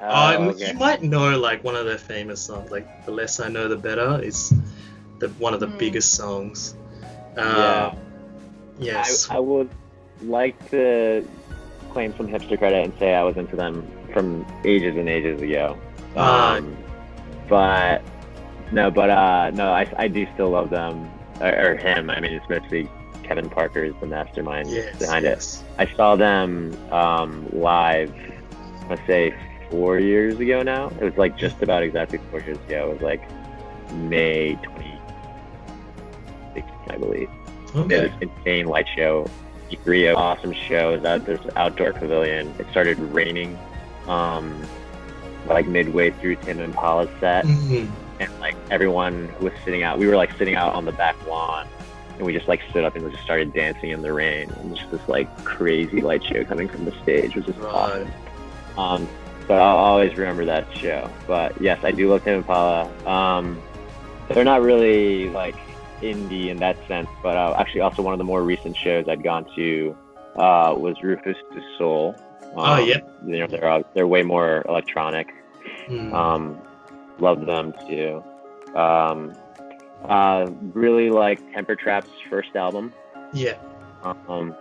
Uh, Oh, okay. You might know like one of their famous songs, like "The Less I Know, the Better." Is the one of the Hmm. biggest songs. Yeah. Uh, Yes. I, I would like to claim some hipster credit and say I was into them from ages and ages ago. Ah. Um, but no, but uh, no, I, I do still love them or, or him. I mean, it's mostly Kevin Parker is the mastermind yes. behind yes. it. I saw them um, live. Let's say four years ago now. It was like just about exactly four years ago. It was like May 2016, I believe. Okay. insane light show. Rio, awesome show. It was at this outdoor pavilion. It started raining, um, like midway through Tame Impala's set, Mhm. and like everyone was sitting out. We were like sitting out on the back lawn, and we just like stood up and just started dancing in the rain. And just this like crazy light show coming from the stage was just awesome. Um, but I'll always remember that show. But yes, I do love Tame Impala. Um, they're not really like indie in that sense, but uh, actually, also one of the more recent shows I'd gone to uh, was Rufus Du Sol. Um, Oh, yeah. You know, they're uh, they're way more electronic. Mm. Um, love them too. Um, uh, really like Temper Trap's first album. yeah. Um,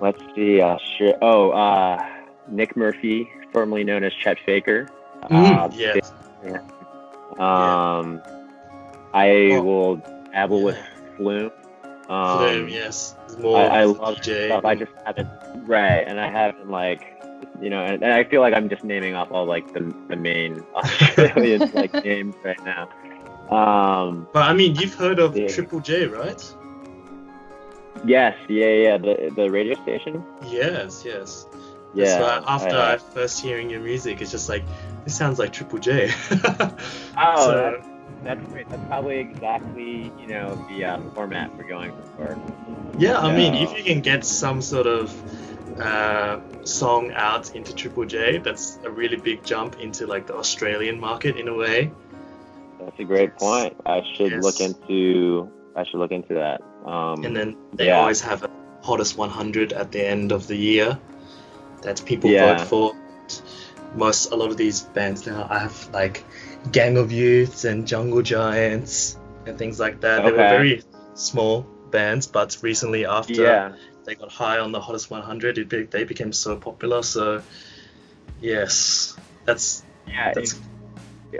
let's see. Uh, sure. Oh, uh, Nick Murphy, formerly known as Chet Faker. Uh, Mm, yes. Um, I Oh. will dabble with Yeah. Flume. Um, Flume, yes. More I, I love DJ. stuff. I just haven't right, and I haven't like, you know, and, and I feel like I'm just naming off all like the the main Australian like names right now. Um, But I mean, you've heard of Yeah. Triple J, right? yes, yeah, yeah, the the radio station. Yes, yes. Yeah. That's after I- I, first hearing your music, it's just like this sounds like Triple J. Oh, so, That's great. That's probably exactly you know the uh, format we're going for. yeah, I mean, if you can get some sort of uh, song out into Triple J, that's a really big jump into like the Australian market in a way. That's a great point. I should Yes. look into. I should look into that. Um, And then they Yeah. always have a hottest 100 at the end of the year that people Yeah. vote for. Most a lot of these bands now, I have like Gang of Youths and Jungle Giants and things like that. They were very small bands, but recently after yeah. they got high on the hottest 100, it be, they became so popular. So yes, that's Yeah. that's if-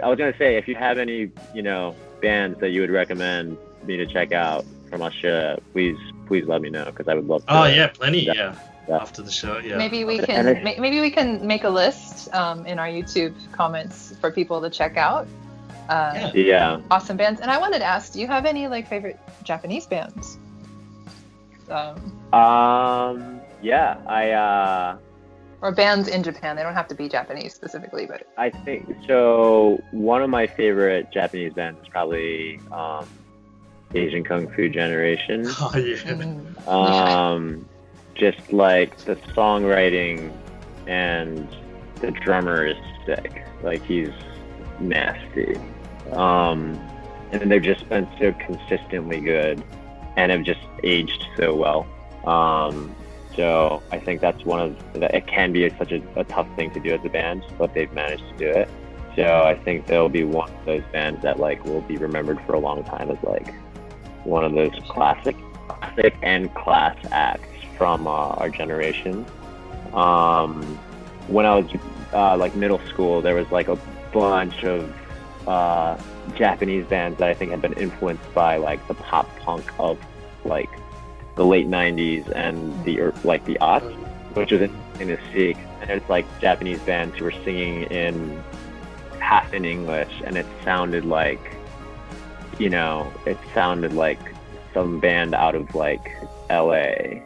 I was gonna say if you have any you know bands that you would recommend me to check out from Australia, please please let me know because I would love to. oh yeah, plenty. Yeah. Yeah, Yeah. after the show. Yeah. Maybe we can I- ma- maybe we can make a list um, in our YouTube comments for people to check out. Uh, Yeah. Yeah. Awesome bands. And I wanted to ask, do you have any like favorite Japanese bands? Um, Um. Yeah. I. Uh. or bands in Japan? They don't have to be Japanese specifically, but I think so. One of my favorite Japanese bands is probably um, Asian Kung Fu Generation. Oh yeah. mm, Um, just like the songwriting and the drummer is sick. Like he's nasty. Um, and they've just been so consistently good and have just aged so well. Um, so I think that's one of the, it can be such a, a tough thing to do as a band, but they've managed to do it. So I think they'll be one of those bands that like will be remembered for a long time as like one of those classic, classic and class acts from uh, our generation. Um, when I was uh, like middle school, there was like a bunch of uh, Japanese bands that I think had been influenced by like the pop punk of like the late '90s and the er- like the aughts, which was in the see. And it's like Japanese bands who were singing in half in English, and it sounded like, you know, it sounded like some band out of like L.A.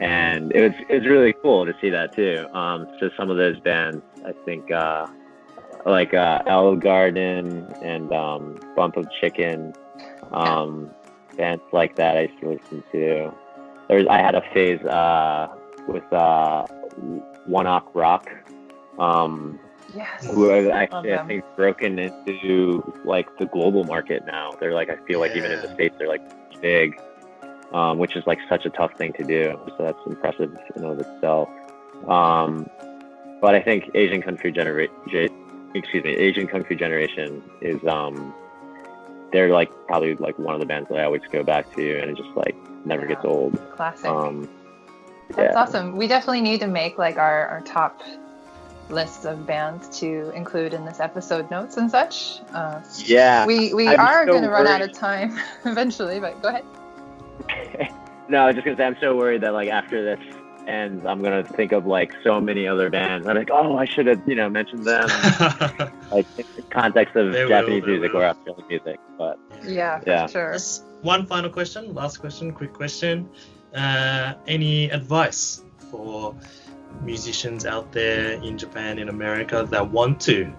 And it was it was really cool to see that too. Um, so some of those bands, I think, uh, like uh, Garden and um, Bump of Chicken, um, bands like that I used to listen to. There was, I had a phase uh, with uh, One Ok Rock. Um, yes. who have actually I think broken into like the global market now. They're like I feel like even in the states they're like big, um, which is like such a tough thing to do. So that's impressive in and of itself. Um, but I think Asian Country Generation, excuse me, Asian Kung Fu Generation is um, they're like probably like one of the bands that I always go back to, and it just like never gets old. Classic. Um, That's yeah. awesome. We definitely need to make like our, our top lists of bands to include in this episode notes and such. Uh, Yeah. we we I'm are so going to run out of time eventually, but go ahead. No, I was just gonna say I'm so worried that like after this ends, I'm gonna think of like so many other bands. I'm like, oh, I should have you know mentioned them like in the context of They Japanese they music will. or Australian music. But Yeah, for Yeah. sure. Just one final question, last question, quick question. Uh, any advice for musicians out there in Japan, in America that want to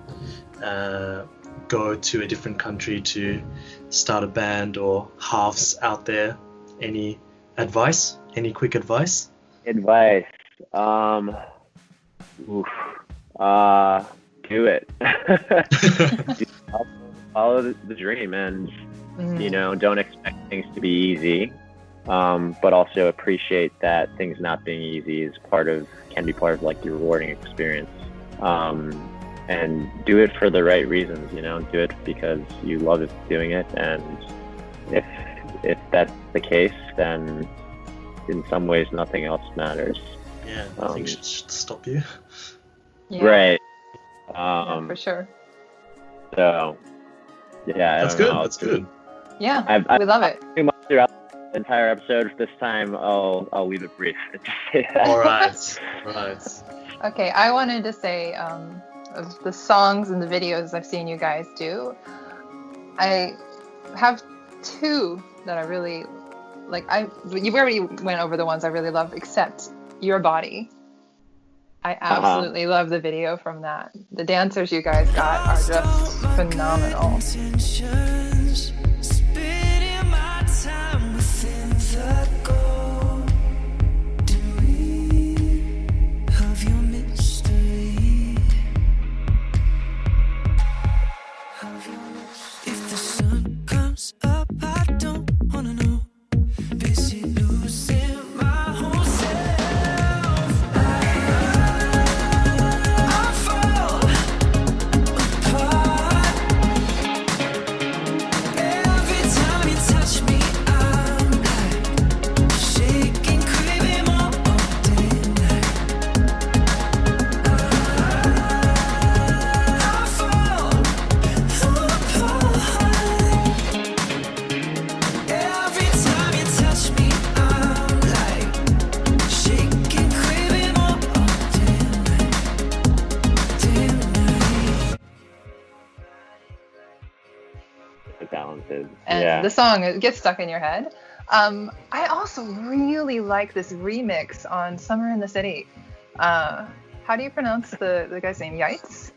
uh, go to a different country to start a band or halves out there? Any advice? Any quick advice? advice, um, oof, uh, do it. Follow the, the dream and you know don't expect things to be easy um, but also appreciate that things not being easy is part of can be part of like the rewarding experience um, and do it for the right reasons you know do it because you love doing it and if if that's the case then in some ways nothing else matters Yeah, Um, nothing should, should stop you. Yeah, right yeah, um, for sure. so yeah That's good. know. That's good. Yeah, I've, I've we love it. too much throughout the entire episode. This time, I'll I'll leave it brief. and just say that. All right, right. Okay, I wanted to say um, of the songs and the videos I've seen you guys do, I have two that I really like. I you already went over the ones I really love, except Your Body. I uh-huh. absolutely love the video from that. The dancers you guys got are just phenomenal. The song it gets stuck in your head. Um, I also really like this remix on "Summer in the City." Uh, how do you pronounce the, the guy's name? Yites.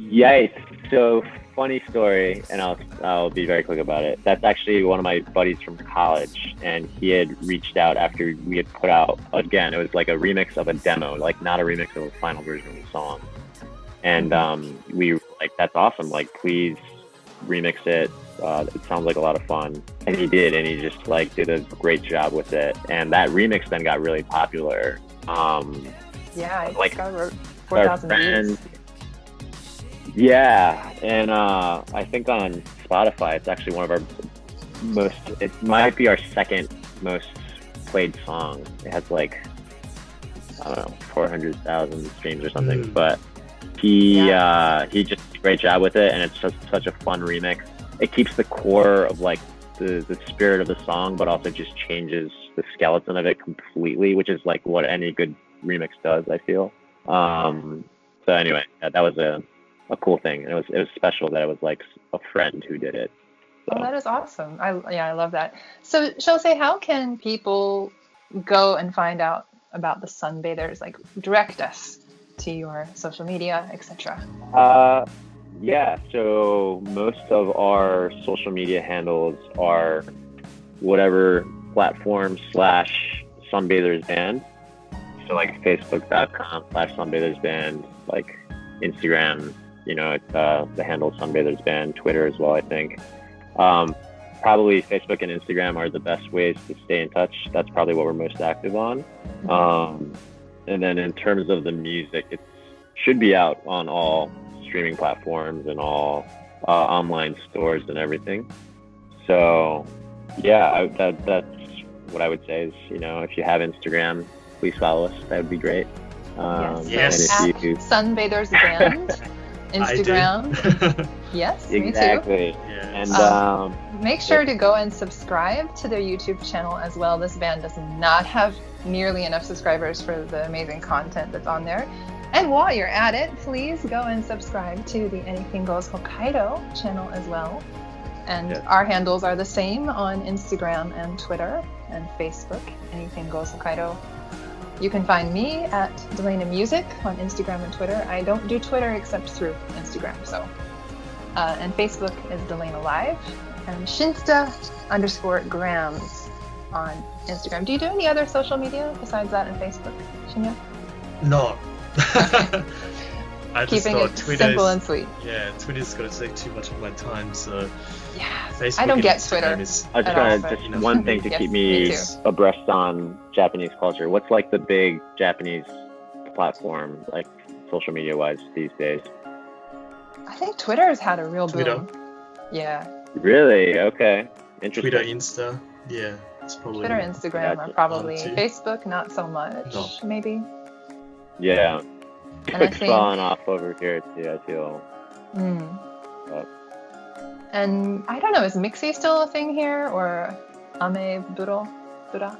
Yikes! So funny story, and I'll I'll be very quick about it. That's actually one of my buddies from college, and he had reached out after we had put out again. It was like a remix of a demo, like not a remix of a final version of the song. And um, we like, "That's awesome! Like, please remix it. Uh, it sounds like a lot of fun." And he did, and he just like did a great job with it. And that remix then got really popular. Um, Yeah, it's Like, got over four our views. friend- Yeah, and uh, I think on Spotify, it's actually one of our most. It might be our second most played song. It has like I don't know, four hundred thousand streams or something. Mm. But he uh, he just did a great job with it, and it's just such a fun remix. It keeps the core of like the the spirit of the song, but also just changes the skeleton of it completely, which is like what any good remix does. I feel. Um, so anyway, yeah, that was a, a cool thing. And it was it was special that it was like a friend who did it. Oh, So, that is awesome. I yeah, I love that. So, Shosei, how can people go and find out about the sunbathers? Like, direct us to your social media, etc. uh, yeah. So most of our social media handles are whatever platform slash sunbathers band. So like facebook.com slash sunbathers band, like Instagram, you know, it's, uh, the handle sunbathers band, Twitter as well, I think. Um, probably Facebook and Instagram are the best ways to stay in touch. That's probably what we're most active on. Um, and then in terms of the music, it should be out on all streaming platforms and all uh, online stores and everything. So, yeah, I, that, that's what I would say is, you know, if you have Instagram, please follow us. That would be great. Um, Yes. And At if you, Sunbathers Band, Instagram. I do. Yes, me too. exactly. yes. And Um, um, Make sure to go and subscribe to their YouTube channel as well. This band does not have nearly enough subscribers for the amazing content that's on there. And while you're at it, please go and subscribe to the Anything Goes Hokkaido channel as well. And Yes. our handles are the same on Instagram and Twitter and Facebook, Anything Goes Hokkaido. You can find me at Delana Music on Instagram and Twitter. I don't do Twitter except through Instagram, so. Uh, and Facebook is Delana Live and Shinsta underscore grams on Instagram. Do you do any other social media besides that and Facebook, Shinya? no. I just Keeping thought it Twitter simple and sweet. yeah, Twitter's gonna take too much of my time, so Yeah. Facebook I don't get Instagram Twitter. Is, I just at all, want but- to just one thing to Yes, keep me me abreast on Japanese culture. What's like the big Japanese platform, like social media wise these days? I think Twitter has had a real Twitter. boom. Yeah. Really? Okay. Interesting. Twitter, Insta, yeah, it's probably Twitter, Instagram Gotcha. are probably Facebook, not so much, No. maybe. Yeah. And I think- falling off over here too. I feel. Mm. But- And I don't know, is Mixi still a thing here or Ame Buro? Bura?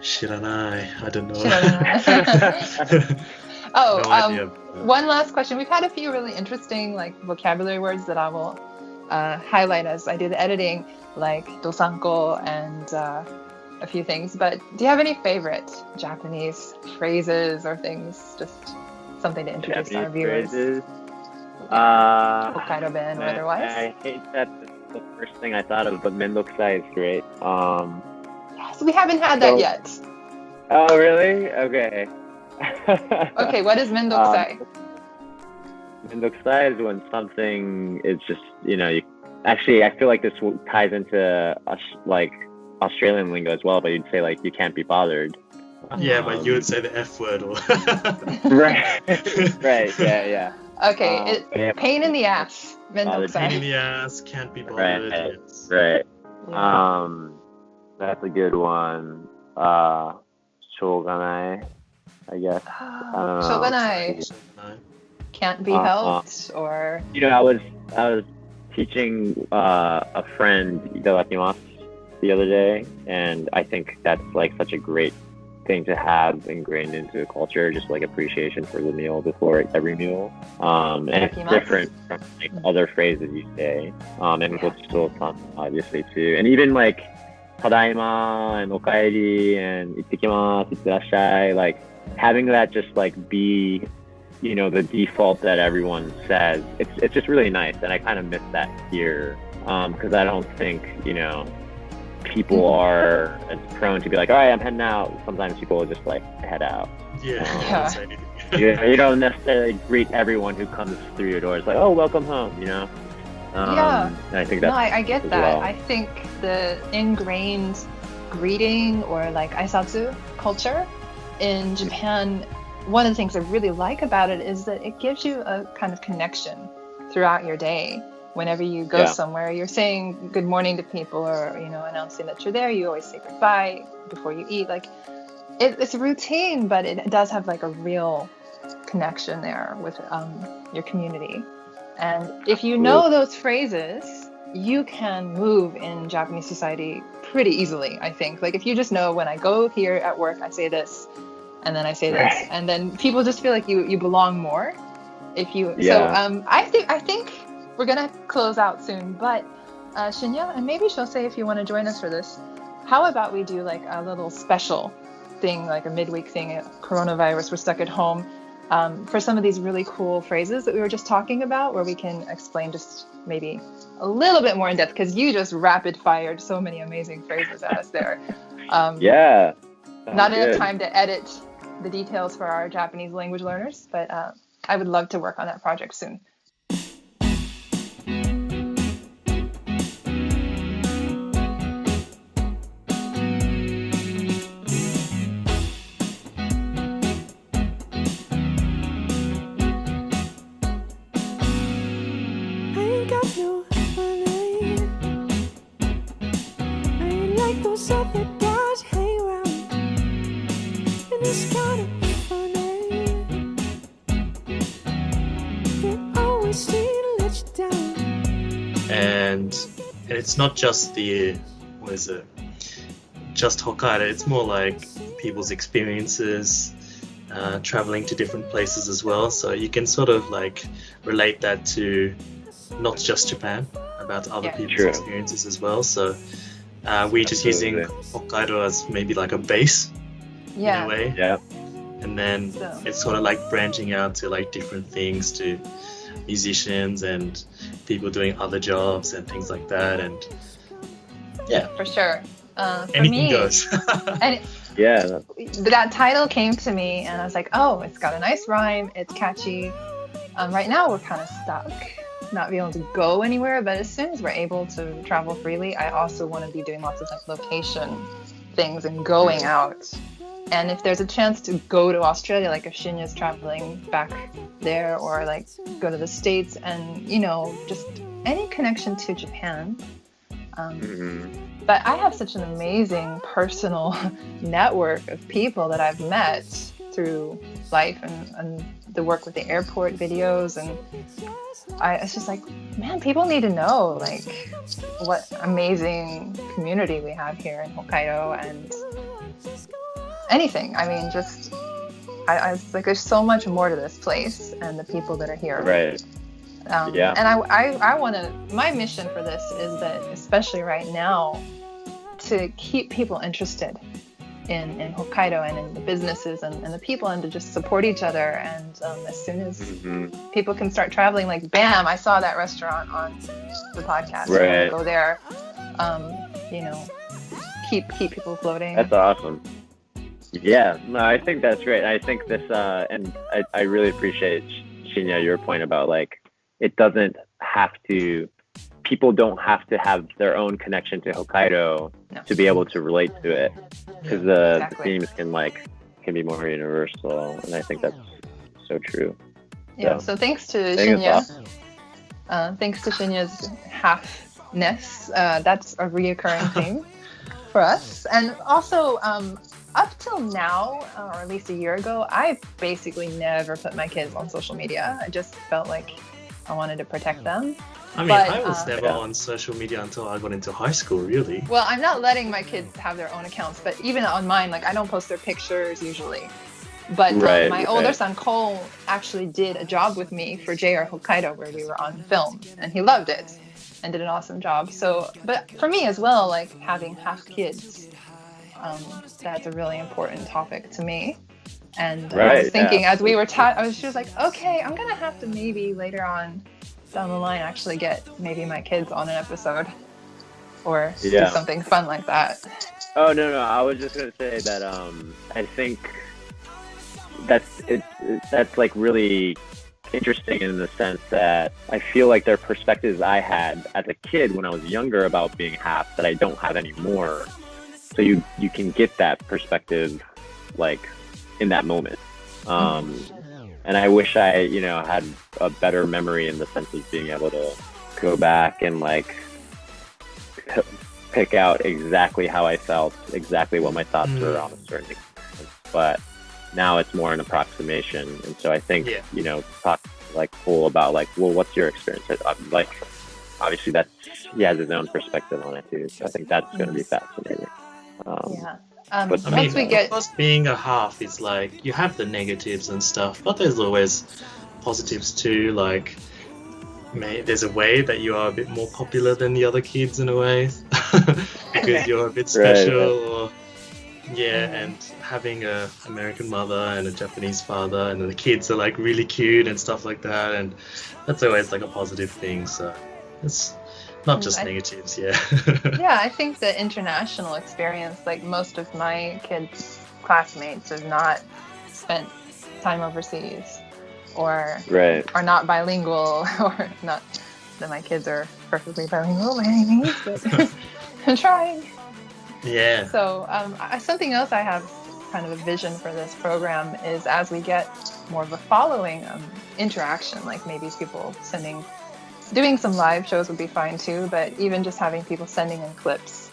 Shiranai. I don't know. Shiranai. Oh, no um, idea. One last question. We've had a few really interesting like vocabulary words that I will uh, highlight as I do the editing, like dosanko and uh, a few things. But do you have any favorite Japanese phrases or things? Just something to introduce our viewers. phrases. Uh, Hokkaido Ben or I- otherwise. I hate that. The first thing I thought of, but mendokusai is great. Um. Yes, we haven't had that So- yet. Oh really? Okay. Okay, what is mendokusai? Um, mendokusai is when something is just you know you actually I feel like this ties into us like Australian lingo as well, but you'd say like you can't be bothered. Yeah, um, but you would um, say the F word or Right. right, yeah, yeah. Okay, um, it, yeah, pain in the ass. Bothered. Pain in the ass, can't be bothered. Right. Yes. right. Yeah. Um that's a good one. Uh shoganai, I guess. I. Can't be uh, uh helped uh, or You know, I was I was teaching uh, a friend, the other day, and I think that's like such a great thing to have ingrained into the culture, just like appreciation for the meal before every meal. Um, and it's different from like other phrases you say. Um, and Yeah. obviously too. And even like tadaima and okaeri and ittekimasu, itterashai, like having that just like be, you know, the default that everyone says. It's it's just really nice, and I kind of miss that here because I don't think you know people Mm-hmm. are prone to be like, all right, I'm heading out. Sometimes people will just like head out. Yeah. Yeah. You, you don't necessarily greet everyone who comes through your door. It's like, oh, welcome home. You know. Um, Yeah. And I think No, that's I, I get that. well. I think the ingrained greeting or like aisatsu culture in Japan, one of the things I really like about it is that it gives you a kind of connection throughout your day. Whenever you go Yeah. somewhere, you're saying good morning to people or, you know, announcing that you're there. You always say goodbye before you eat. Like, it, it's a routine, but it does have like a real connection there with um, your community. And if you know those phrases, you can move in Japanese society pretty easily, I think. Like if you just know when I go here at work, I say this, and then I say this, and then people just feel like you you belong more. If you so Yeah. um I think I think we're gonna close out soon, but uh, Shinya and maybe she'll say if you want to join us for this. How about we do like a little special thing, like a midweek thing? uh, Coronavirus, we're stuck at home um, for some of these really cool phrases that we were just talking about, where we can explain just maybe a little bit more in depth because you just rapid fired so many amazing phrases at us there. Um, yeah. not Sounds enough good. time to edit the details for our Japanese language learners, but uh, I would love to work on that project soon. Not just the what is it just Hokkaido it's more like people's experiences uh, traveling to different places as well so you can sort of like relate that to not just Japan about other Yeah. people's True. experiences as well so uh, we're just using Hokkaido as maybe like a base in a Yeah. way Yeah. and then So- it's sort of like branching out to like different things to musicians and people doing other jobs and things like that and yeah For sure. Uh, for anything me, goes and Yeah. that- that title came to me and I was like, oh, it's got a nice rhyme, it's catchy. Um, right now we're kind of stuck, not being able to go anywhere, but as soon as we're able to travel freely, I also want to be doing lots of like location things and going out. And if there's a chance to go to Australia, like if Shinya's traveling back there, or like go to the States, and you know, just any connection to Japan. Um, mhm. but I have such an amazing personal network of people that I've met through life and, and the work with the airport videos and I it's just like man people need to know like what amazing community we have here in Hokkaido and anything I mean just I, I was like there's so much more to this place and the people that are here Right. um, Yeah. And I, I, I want to, my mission for this is that, especially right now, to keep people interested in, in Hokkaido and in the businesses and, and the people and to just support each other. And um, as soon as hmm people can start traveling, like, bam, I saw that restaurant on the podcast. Right. Go there. Um, you know, keep keep people floating. That's awesome. Yeah, no, I think that's great. I think this, uh, and I, I really appreciate Shinya your point about like it doesn't have to. People don't have to have their own connection to Hokkaido No. to be able to relate to it, because the, Exactly. the themes can like can be more universal, and I think that's so true. Yeah. So, So thanks to Shinya. awesome. Uh, thanks to Shinya's halfness, uh, that's a reoccurring theme for us. And also, um, up till now, uh, or at least a year ago, I basically never put my kids on social media. I just felt like I wanted to protect them. I mean, But, I was uh, never Yeah. on social media until I got into high school, really. Well, I'm not letting my kids have their own accounts, but even on mine, like I don't post their pictures usually. But um, Right, my older son Cole actually did a job with me for JR Hokkaido where we were on film, and he loved it and did an awesome job. So, but for me as well, like having half kids, um, that's a really important topic to me. And I was thinking yeah. as we were ta- I was just like, okay, I'm gonna have to maybe later on down the line actually get maybe my kids on an episode or Yeah. do something fun like that. Oh no no, I was just gonna say that um I think that's it, it- that's like really interesting in the sense that I feel like there are perspectives I had as a kid when I was younger about being half that I don't have anymore. So you you can get that perspective like in that moment. Um and I wish I, you know, had a better memory in the sense of being able to go back and like p- pick out exactly how I felt, exactly what my thoughts Mm. were on a certain experience. But now it's more an approximation, and so I think Yeah. you know, talk like cool about like, well, what's your experience? Uh, Like, obviously, that's he has his own perspective on it too. So I think that's going to be fascinating. Um, Yeah. Um, But I once mean, we get of course, being a half is like you have the negatives and stuff, but there's always positives too. Like, may, there's a way that you are a bit more popular than the other kids in a way because you're a bit special, right. or yeah, and having a American mother and a Japanese father, and the kids are like really cute and stuff like that, and that's always like a positive thing. So it's not Mm, just I- negatives, yeah. yeah, I think the international experience, like most of my kids' classmates, have not spent time overseas or right. are not bilingual or not that my kids are perfectly bilingual by any means, but I'm trying. yeah. So um, I, something else I have kind of a vision for this program is as we get more of a following um, interaction, like maybe people sending, doing some live shows would be fine too, but even just having people sending in clips.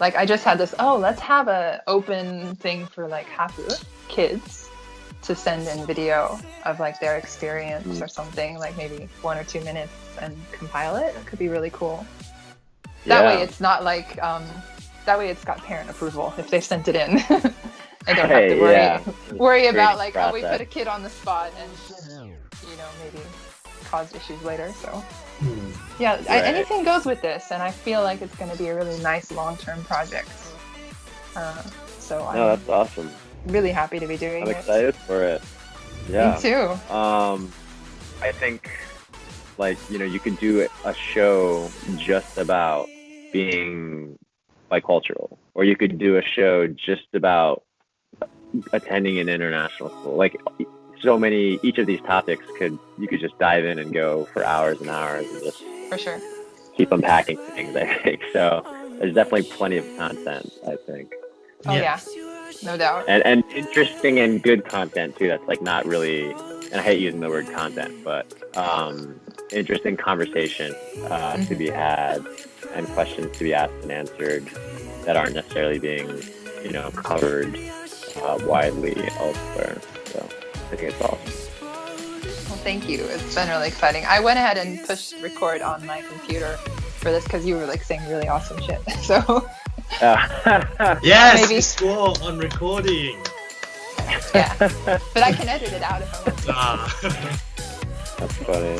Like I just had this, oh, let's have a open thing for like hafu kids to send in video of like their experience Mm. or something, like maybe one or two minutes and compile it. It could be really cool. That yeah. way it's not like um, that way it's got parent approval if they sent it in. I don't have to worry yeah. worry about like oh we put a kid on the spot and you know maybe cause issues later. So Hmm. yeah, I, anything goes with this, and I feel like it's going to be a really nice long-term project. Uh, so I'm that's awesome. really happy to be doing I'm it. excited for it. Yeah. Me too. Um, I think, like, you know, you could do a show just about being bicultural, or you could do a show just about attending an international school. Like, so many, each of these topics could, you could just dive in and go for hours and hours and just For sure. keep unpacking things, I think. So there's definitely plenty of content, I think. Oh yeah, no doubt. and and interesting and good content too. That's like not really, and I hate using the word content, but um, interesting conversation uh, to be had and questions to be asked and answered that aren't necessarily being, you know, covered uh, widely elsewhere. So I think it's awesome. Well, thank you. It's been really exciting. I went ahead and pushed record on my computer for this because you were like saying really awesome shit. So Uh, Yes, Maybe. you swore on recording. yeah, but I can edit it out if I want. to. Ah. That's funny.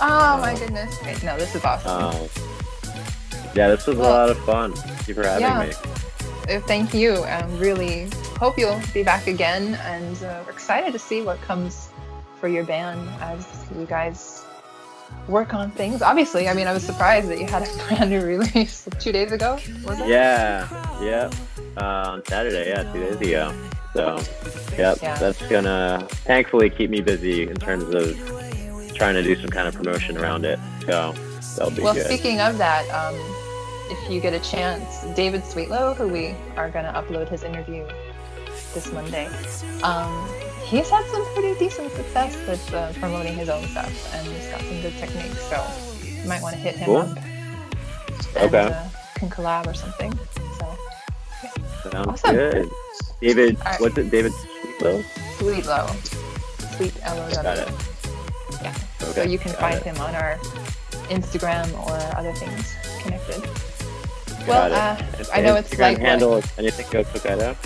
Oh my goodness. Okay, no, this is awesome. Um, yeah, this was a lot of fun. Thank you for having yeah. me. Uh, Thank you. Um, really hope you'll be back again, and uh, we're excited to see what comes for your band as you guys work on things. Obviously, I mean, I was surprised that you had a brand new release two days ago. Was it? Yeah, yeah. Uh, on Saturday, yeah, two days ago. So, yep, Yeah. that's gonna thankfully keep me busy in terms of trying to do some kind of promotion around it. So that'll be Well, good. speaking of that, um, if you get a chance, David Sweetlow, who we are going to upload his interview this Monday, um, he's had some pretty decent success with uh, promoting his own stuff, and he's got some good techniques. So you might want to hit him Cool. up. And, Okay. uh, can collab or something. So Sounds awesome. good. David, right. what's it? David Sweetlow? Sweetlow, sweet L O Got W. it. Yeah. So you can got find it. him on our Instagram or other things connected. Got Well, it. uh, I know it's Instagram like handle is anything goes Hokkaido.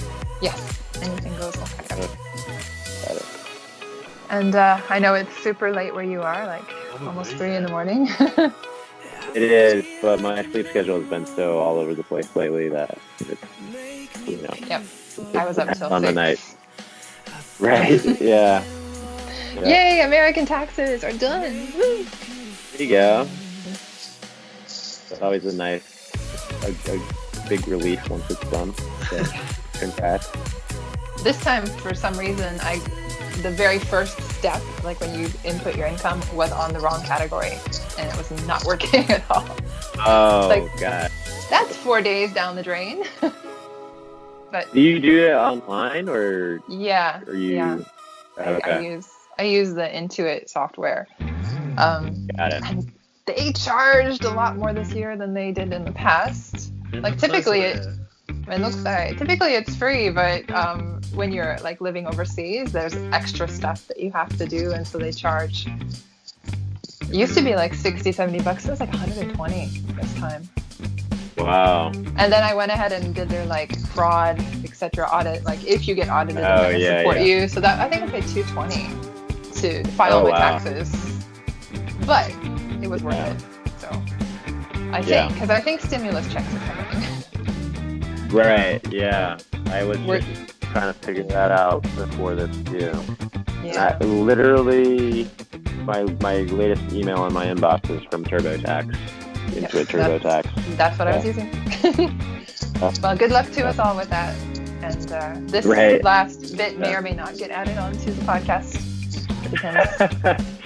Yes, anything goes. Hokkaido. Got it. And uh, I know it's super late where you are, like almost three in the morning. It is, but my sleep schedule has been so all over the place lately that it's, you know, yep. I was up till on the night. Right? yeah. Yeah. Yay! American taxes are done. Woo! There you go. It's always a nice, a, a big relief once it's done. So, congrats. This time, for some reason, I the very first step, like when you input your income, was on the wrong category, and it was not working at all. Oh Like- god. That's four days down the drain. but Do you do it online or yeah, you? yeah, I, I use I use the Intuit software. Um, got it. they charged a lot more this year than they did in the past. Like, typically it- It looks like typically it's free, but um, when you're like living overseas, there's extra stuff that you have to do, and so they charge. It used to be like 60, 70 bucks. It was like 120 this time. Wow. And then I went ahead and did their like fraud, etc. audit. Like if you get audited, Oh, gonna yeah, support yeah. you. So that I think I paid 220 to file Oh, my wow. taxes, but it was worth Yeah. it. So I think because I think stimulus checks are coming. Right. Yeah. I was We're- just trying to figure that out before this too. yeah. I, literally, my my latest email in my inbox is from TurboTax. Intuit Yes, TurboTax. That's what I was using. well, good luck to us all with that. And uh, this Right. last bit may or may not get added onto the podcast.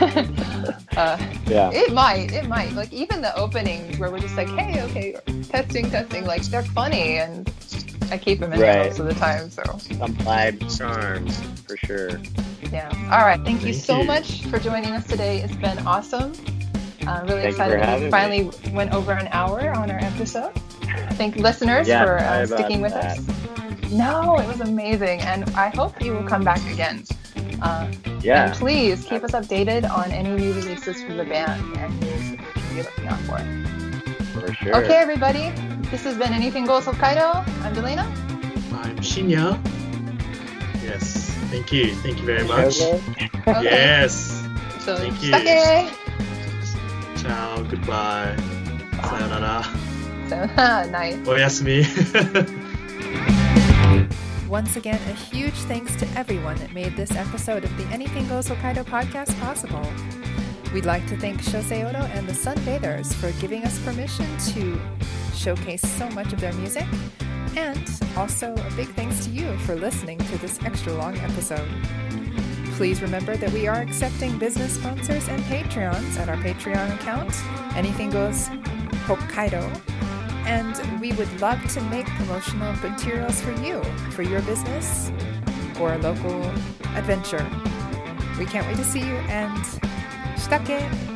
Uh, yeah. it might. It might. Like even the openings where we're just like, hey, okay, testing, testing. Like they're funny, and I keep them in there Right. most of the time. So Some live charm for sure. yeah. All right. Thank you so you. much for joining us today. It's been awesome. Uh, really Thank excited for that having we me. finally went over an hour on our episode. Thank listeners Yeah, for uh, sticking with that. us. No, it was amazing, and I hope you will come back again. Uh, Yeah. Please keep us updated on any new releases from the band and news that we can be looking out for. For sure. Okay, everybody. This has been Anything Goes Hokkaido. I'm Delena. I'm Shinya. Yes, thank you. Thank you very much. Okay. Okay. Yes. So, Thank you. sake! Ciao. Goodbye. Sayonara. So, nice. Oyasumi. Once again, a huge thanks to everyone that made this episode of the Anything Goes Hokkaido podcast possible. We'd like to thank Shosei Odo and the Sunbathers for giving us permission to showcase so much of their music. And also a big thanks to you for listening to this extra long episode. Please remember that we are accepting business sponsors and Patreons at our Patreon account, Anything Goes Hokkaido. And we would love to make promotional materials for you, for your business or a local adventure. We can't wait to see you and shitake!